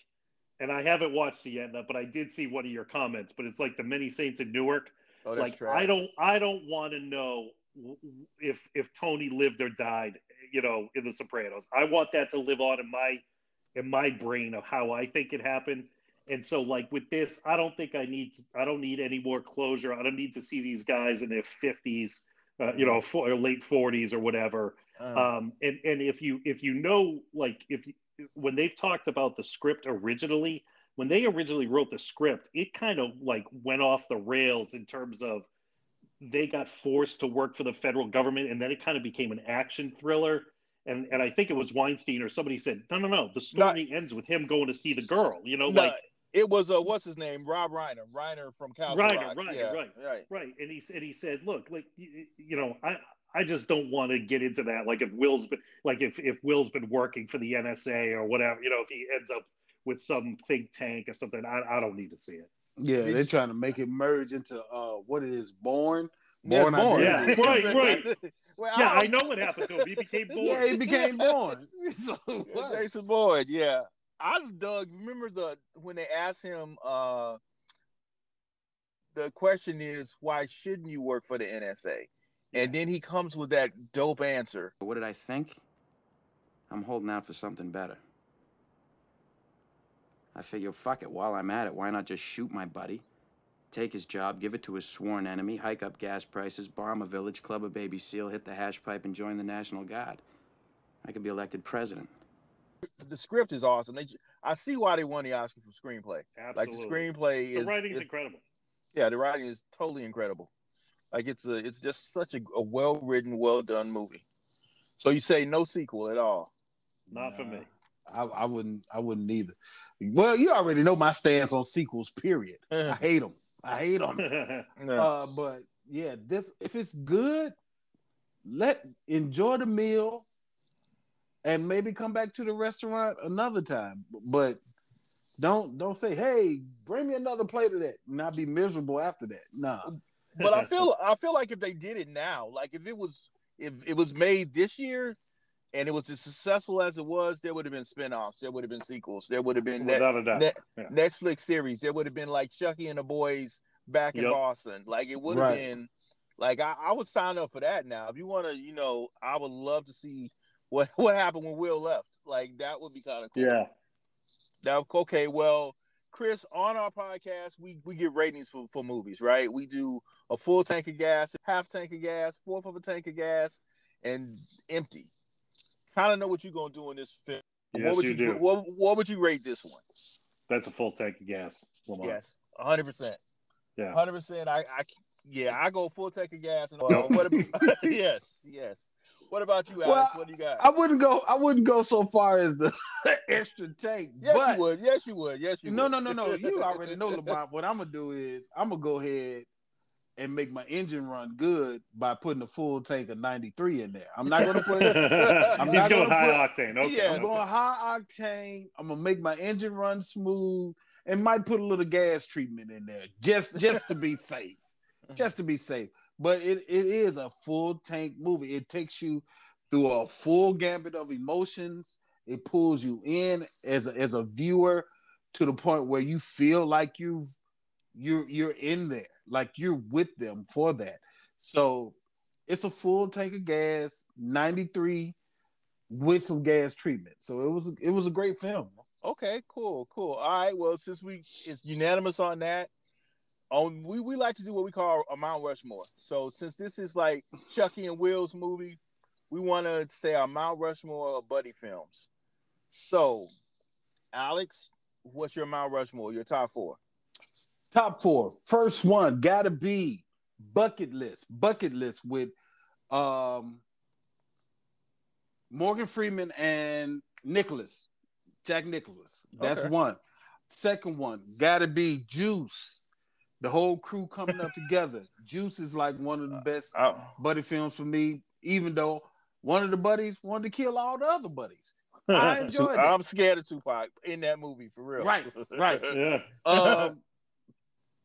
and I haven't watched it yet, but I did see one of your comments. But it's like the many saints in Newark. Oh, that's like trash. I don't. I don't want to know w- w- if if Tony lived or died. You know, in The Sopranos. I want that to live on in my in my brain of how I think it happened. And so, like with this, I don't think I need. I don't need any more closure. I don't need to see these guys in their fifties, uh, you know, for, or late forties or whatever. Uh, Um, and and if you if you know like if you, when they've talked about the script originally, when they originally wrote the script, it kind of like went off the rails in terms of they got forced to work for the federal government, and then it kind of became an action thriller. And and I think it was Weinstein or somebody said, no, no, no, the story ends with him going to see the girl. You know, no, like it was uh, what's his name? Rob Reiner. Reiner from Castle Reiner, Rock. Reiner, yeah, right. right. Right. And he and he said, look, like you, you know, I I just don't want to get into that. Like if Will's been like if if Will's been working for the NSA or whatever, you know, if he ends up with some think tank or something, I, I don't need to see it. Yeah, Did they're you- trying to make it merge into uh what it is, Bourne. Yeah, it's Bourne. Yeah, right, right. Well, Yeah, I was- know what happened to him. He became Bourne. Yeah, he became Bourne. so Jason Bourne, yeah. I dug remember the when they asked him uh the question is why shouldn't you work for the NSA? And then he comes with that dope answer. What did I think? I'm holding out for something better. I figure, fuck it, while I'm at it, why not just shoot my buddy, take his job, give it to his sworn enemy, hike up gas prices, bomb a village, club a baby seal, hit the hash pipe, and join the National Guard. I could be elected president. The script is awesome. They, I see why they won the Oscar for screenplay. Like the Absolutely. screenplay The is writing's is- incredible. yeah, the writing is totally incredible. Like it's a it's just such a, a well written, well done movie. So you say no sequel at all? Not for me. I, I wouldn't. I wouldn't either. Well, you already know my stance on sequels. Period. I hate them. I hate them. Uh, but yeah, this if it's good, let enjoy the meal, and maybe come back to the restaurant another time. But don't don't say, "Hey, bring me another plate of that," and I'll be miserable after that. Nah. but I feel I feel like if they did it now, like if it was if it was made this year and it was as successful as it was, there would have been spin-offs, there would have been sequels, there would have been net, a doubt. net- Yeah. Netflix series, there would have been like Chucky and the boys back in Yep. Boston. Like it would have Right. been like I, I would sign up for that now. If you want to, you know, I would love to see what what happened when Will left. Like that would be kind of cool. Yeah. Now, okay, well, Chris, on our podcast, we we get ratings for, for movies, right? We do a full tank of gas, half tank of gas, fourth of a tank of gas, and empty. Kind of know what you're gonna do in this film. Yes, what would you do. What, what would you rate this one? That's a full tank of gas. Lamar. Yes, hundred percent, Yeah. hundred percent. I, I, yeah, I go full tank of gas. And uh, yes, yes. What about you, Alex? Well, what do you got? I wouldn't go. I wouldn't go so far as the extra tank. yes, but you would. Yes, you would. Yes, you no, would. no, no, no. You already know, LeBron. What I'm gonna do is I'm gonna go ahead and make my engine run good by putting a full tank of 93 in there. I'm not gonna put. I'm He's not going gonna high put, octane. Okay. I'm going high octane. I'm gonna make my engine run smooth and might put a little gas treatment in there just just to be safe. Just to be safe. But it, it is a full tank movie. It takes you through a full gambit of emotions. It pulls you in as a, as a viewer to the point where you feel like you've you're you're in there, like you're with them for that. So it's a full tank of gas, 93 with some gas treatment. So it was it was a great film. Okay, cool, cool. All right. Well, since we it's unanimous on that, on we, we like to do what we call a Mount Rushmore. So since this is like Chucky and Will's movie, we want to say our Mount Rushmore of buddy films. So, Alex, what's your Mount Rushmore? Your top four? Top four. First one gotta be bucket list. Bucket list with um Morgan Freeman and Nicholas. Jack Nicholas. That's Okay. one. Second one gotta be Juice. The whole crew coming up together. Juice is like one of the best buddy films for me, even though one of the buddies wanted to kill all the other buddies. I enjoyed it. I'm scared of Tupac in that movie for real. Right, right. Yeah. um,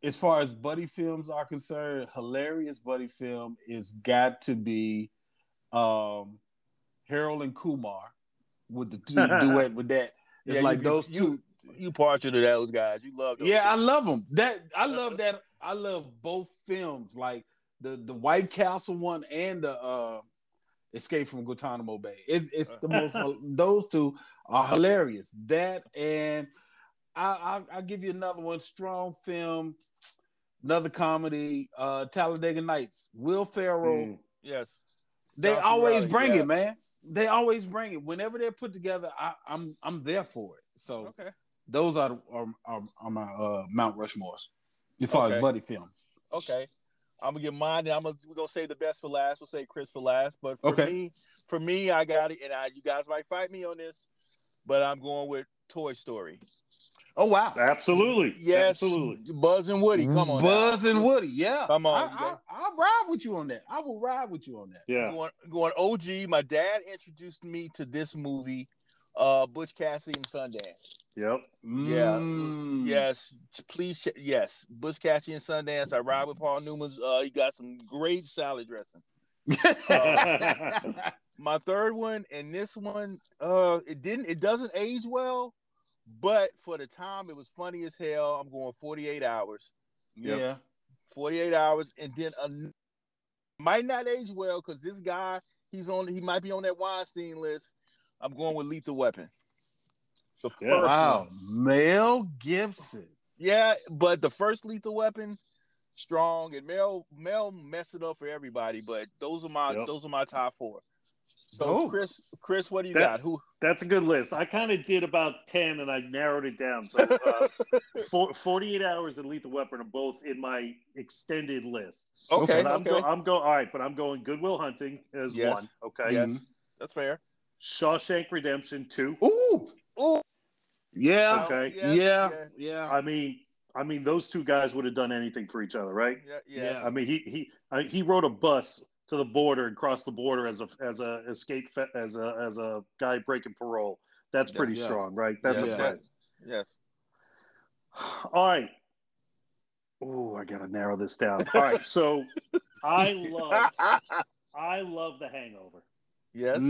as far as buddy films are concerned, hilarious buddy film is got to be um, Harold and Kumar with the du- duet with that. It's Yeah, like you- those you- two. You partial to those guys. You love those. Yeah, I love them. That I love that. I love both films, like the the White Castle one and the uh, Escape from Guantanamo Bay. It's it's the most. those two are hilarious. That and I I will give you another one. Strong film, another comedy. Uh, Talladega Nights. Will Ferrell. Mm. Yes. They always bring yeah. it, man. They always bring it. Whenever they're put together, I, I'm I'm there for it. So Okay. Those are are, are, are my uh, Mount Rushmores as far Okay. as buddy films. Okay. I'm gonna get mine. And I'm gonna we're gonna say the best for last. We'll say Chris for last. But for Okay. me, for me, I got it. And I, you guys might fight me on this, but I'm going with Toy Story. Oh wow! Absolutely. Yes, Absolutely. Buzz and Woody. Come on, now. Buzz and Woody. Yeah, Come on. I, I, I'll ride with you on that. I will ride with you on that. Yeah. Going, going OG. My dad introduced me to this movie, uh, Butch Cassidy and Sundance. Yep. Yeah. Mm. Yes. Please. Yes. Butch Cassidy and Sundance. I ride with Paul Newman's. Uh, he got some great salad dressing. Uh, my third one and this one, uh, it didn't. It doesn't age well, but for the time, it was funny as hell. I'm going 48 hours. Yeah. 48 hours, and then a, might not age well because this guy, he's on. He might be on that Weinstein list. I'm going with Lethal Weapon. The first Wow. one. Mel Gibson. Yeah, but the first Lethal Weapon, strong, and Mel Mel messed it up for everybody. But those are my Yep. those are my top four. So Oh. Chris, Chris, what do you That- got? Who? That's a good list. I kind of did about 10 and I narrowed it down. So uh, for, 48 hours and Lethal Weapon are both in my extended list. Okay, But I'm, okay. go, I'm going, all right, but I'm going Good Will Hunting as Yes. one. Okay. Yes, that's fair. Shawshank Redemption, two. Ooh. Ooh. Yeah. Okay. Yeah, Yeah. yeah. Yeah. I mean, I mean, those two guys would have done anything for each other, right? Yeah, yeah. I mean, he he I, he rode a bus to the border and crossed the border as a as a escape fe- as a as a guy breaking parole. That's Yeah, pretty yeah. strong, right? That's yeah, a friend. Yes. All right. Oh, I gotta narrow this down. All right, so I love I love The Hangover. Yes. I, I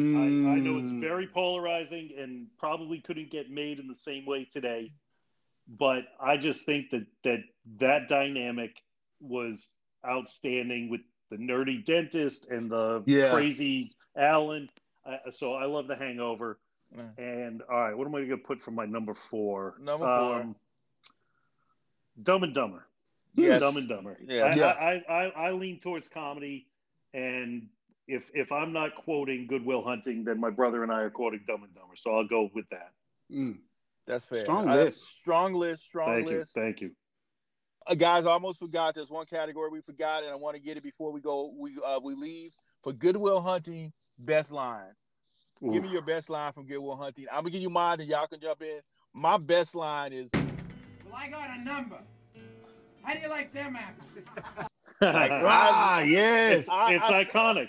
know it's Mm. very polarizing and probably couldn't get made in the same way today, but I just think that that that dynamic was outstanding with the nerdy dentist and the Yeah. crazy Alan. Uh, so I love The Hangover. Mm. And all right, what am I going to put for my number four? Number four. Um, Dumb and Dumber. Yes. Dumb and Dumber. Yeah. I, Yeah. I, I, I lean towards comedy, and if if I'm not quoting Good Will Hunting, then my brother and I are quoting Dumb and Dumber. So I'll go with that. Mm. That's fair. Strong Uh, list. Strong list. Strong Thank you. Thank you. Uh, guys, I almost forgot. There's one category we forgot, and I want to get it before we go. We uh, we leave for Good Will Hunting. best line. Give me your best line from Good Will Hunting. I'm gonna give you mine, and y'all can jump in. My best line is Well, I got a number. How do you like them apples? like, Ah, I- yes. I- it's I- iconic.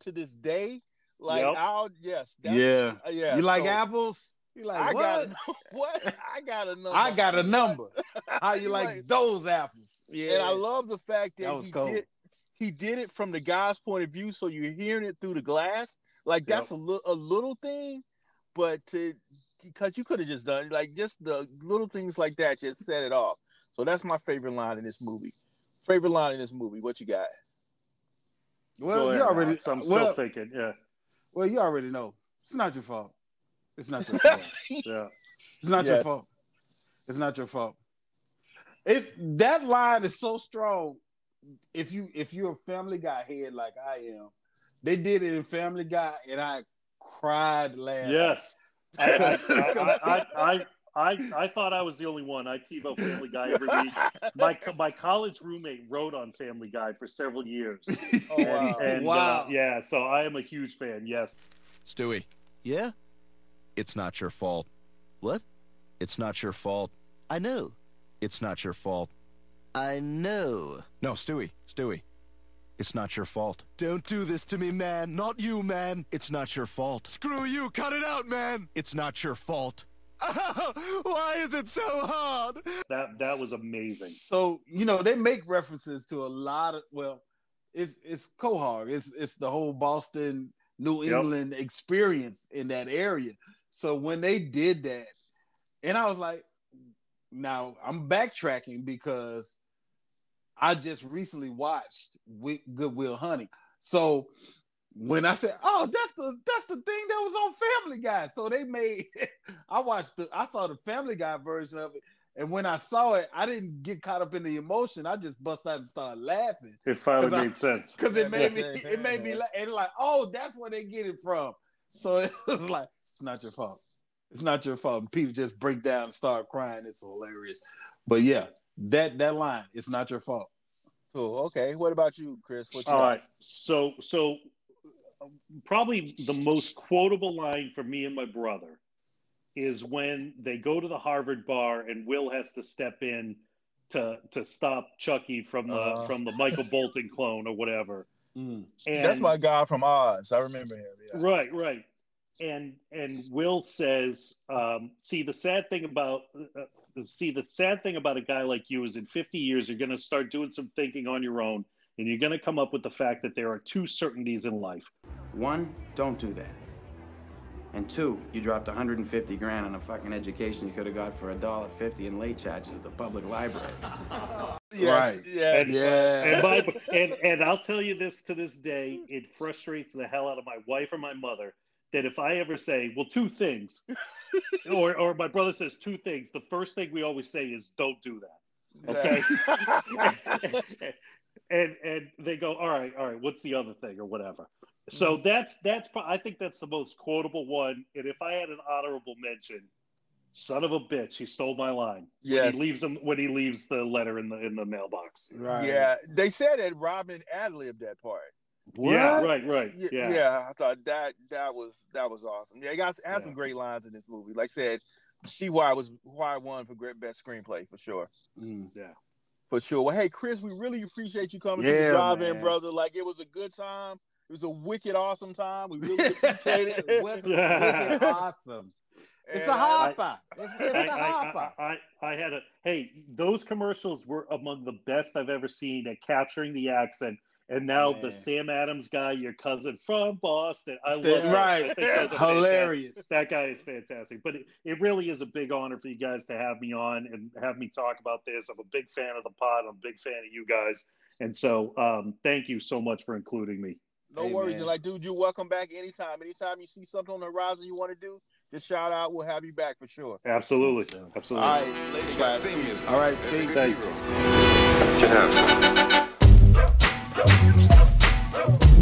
To this day. Like Yep. I'll yes, that's, yeah. uh, yeah. You like so apples? You like I what? got a, what? I got a number. I got a number. How you You like, like- those apples? Yeah. And I love the fact that, That was he cold. did he did it from the guy's point of view, so you're hearing it through the glass. Like that's a little a little thing, but to because you could have just done like just the little things like that just set it off. So that's my favorite line in this movie. Favorite line in this movie. What you got? Well, you already. Alex. I'm well, still thinking. Yeah, well, you already know. It's not your fault. It's not your fault. yeah. It's not Yeah. your fault. It's not your fault. It that line is so strong. If you if you're a Family Guy head like I am, they did it in Family Guy, and I cried laughing. Yes. I, I, I, I, I, I, I thought I was the only one. I TiVo Family Guy every week. My my college roommate wrote on Family Guy for several years. Oh, wow. And, and, Wow. uh, yeah, so I am a huge fan. Yes. Stewie. Yeah? It's not your fault. What? It's not your fault. I know. It's not your fault. I know. No, Stewie. Stewie. It's not your fault. Don't do this to me, man. Not you, man. It's not your fault. Screw you. Cut it out, man. It's not your fault. Why is it so hard? That that was amazing. So you know they make references to a lot of well, it's it's Quahog. It's it's the whole Boston, New Yep. England experience in that area. So when they did that, and I was like, now I'm backtracking because I just recently watched Wi- Good Will Hunting. So when I said, "Oh, that's the that's the thing that was on Family Guy," so they made. I watched the I saw the Family Guy version of it, and when I saw it, I didn't get caught up in the emotion. I just bust out and started laughing It finally 'Cause I- made sense. because it made me it made me la- and like, oh, that's where they get it from. So it was like, it's not your fault. It's not your fault. And people just break down and start crying. It's hilarious. But yeah, that that line, it's not your fault. Cool. Okay. What about you, Chris? What you All got? right. So so probably the most quotable line for me and my brother is when they go to the Harvard bar and Will has to step in to to stop Chucky from the Uh. from the Michael Bolton clone or whatever. Mm. And That's my guy from Oz. I remember him. Yeah. Right, right. And and Will says, um, "See, the sad thing about uh, see the sad thing about a guy like you is in 50 years you're going to start doing some thinking on your own, and you're going to come up with the fact that there are two certainties in life. One, don't do that. And two, you dropped 150 grand on a fucking education you could have got for a dollar fifty in late charges at the public library. Yes, Right. Yeah. And, Yeah. and, my, and and I'll tell you this to this day, it frustrates the hell out of my wife or my mother that if I ever say, well, two things, or or my brother says two things, the first thing we always say is, don't do that. Okay. and and they go, all right, all right, what's the other thing or whatever. So Mm-hmm. that's that's I think that's the most quotable one. And if I had an honorable mention, son of a bitch, he stole my line. Yeah, he leaves him when he leaves the letter in the in the mailbox. Right. Yeah. They said that Robin ad libbed that part. What? Yeah, right, right. Yeah, Yeah. yeah, I thought that that was that was awesome. Yeah, it got had some great lines in this movie. Like I said, see why I was why I won for great best screenplay for sure. Mm. Yeah. For sure. Well, hey Chris, we really appreciate you coming to Yeah, the drive-in, brother. Like it was a good time. It was a wicked awesome time. We really appreciate it. Wicked- wicked awesome. It's And, a hopper. It's, it's I, hopper. I, I, I had a hey, those commercials were among the best I've ever seen at capturing the accent. And now Man. the Sam Adams guy, your cousin from Boston. I love That's it. right. I think that's Hilarious. That guy is fantastic. But it, it really is a big honor for you guys to have me on and have me talk about this. I'm a big fan of the pod. I'm a big fan of you guys. And so um, thank you so much for including me. No Hey, worries. And like, dude, you're welcome back anytime. Anytime you see something on the horizon you want to do, just shout out. We'll have you back for sure. Absolutely. Absolutely. All right, later, guys. Theme music. All right, Every peace. Thanks.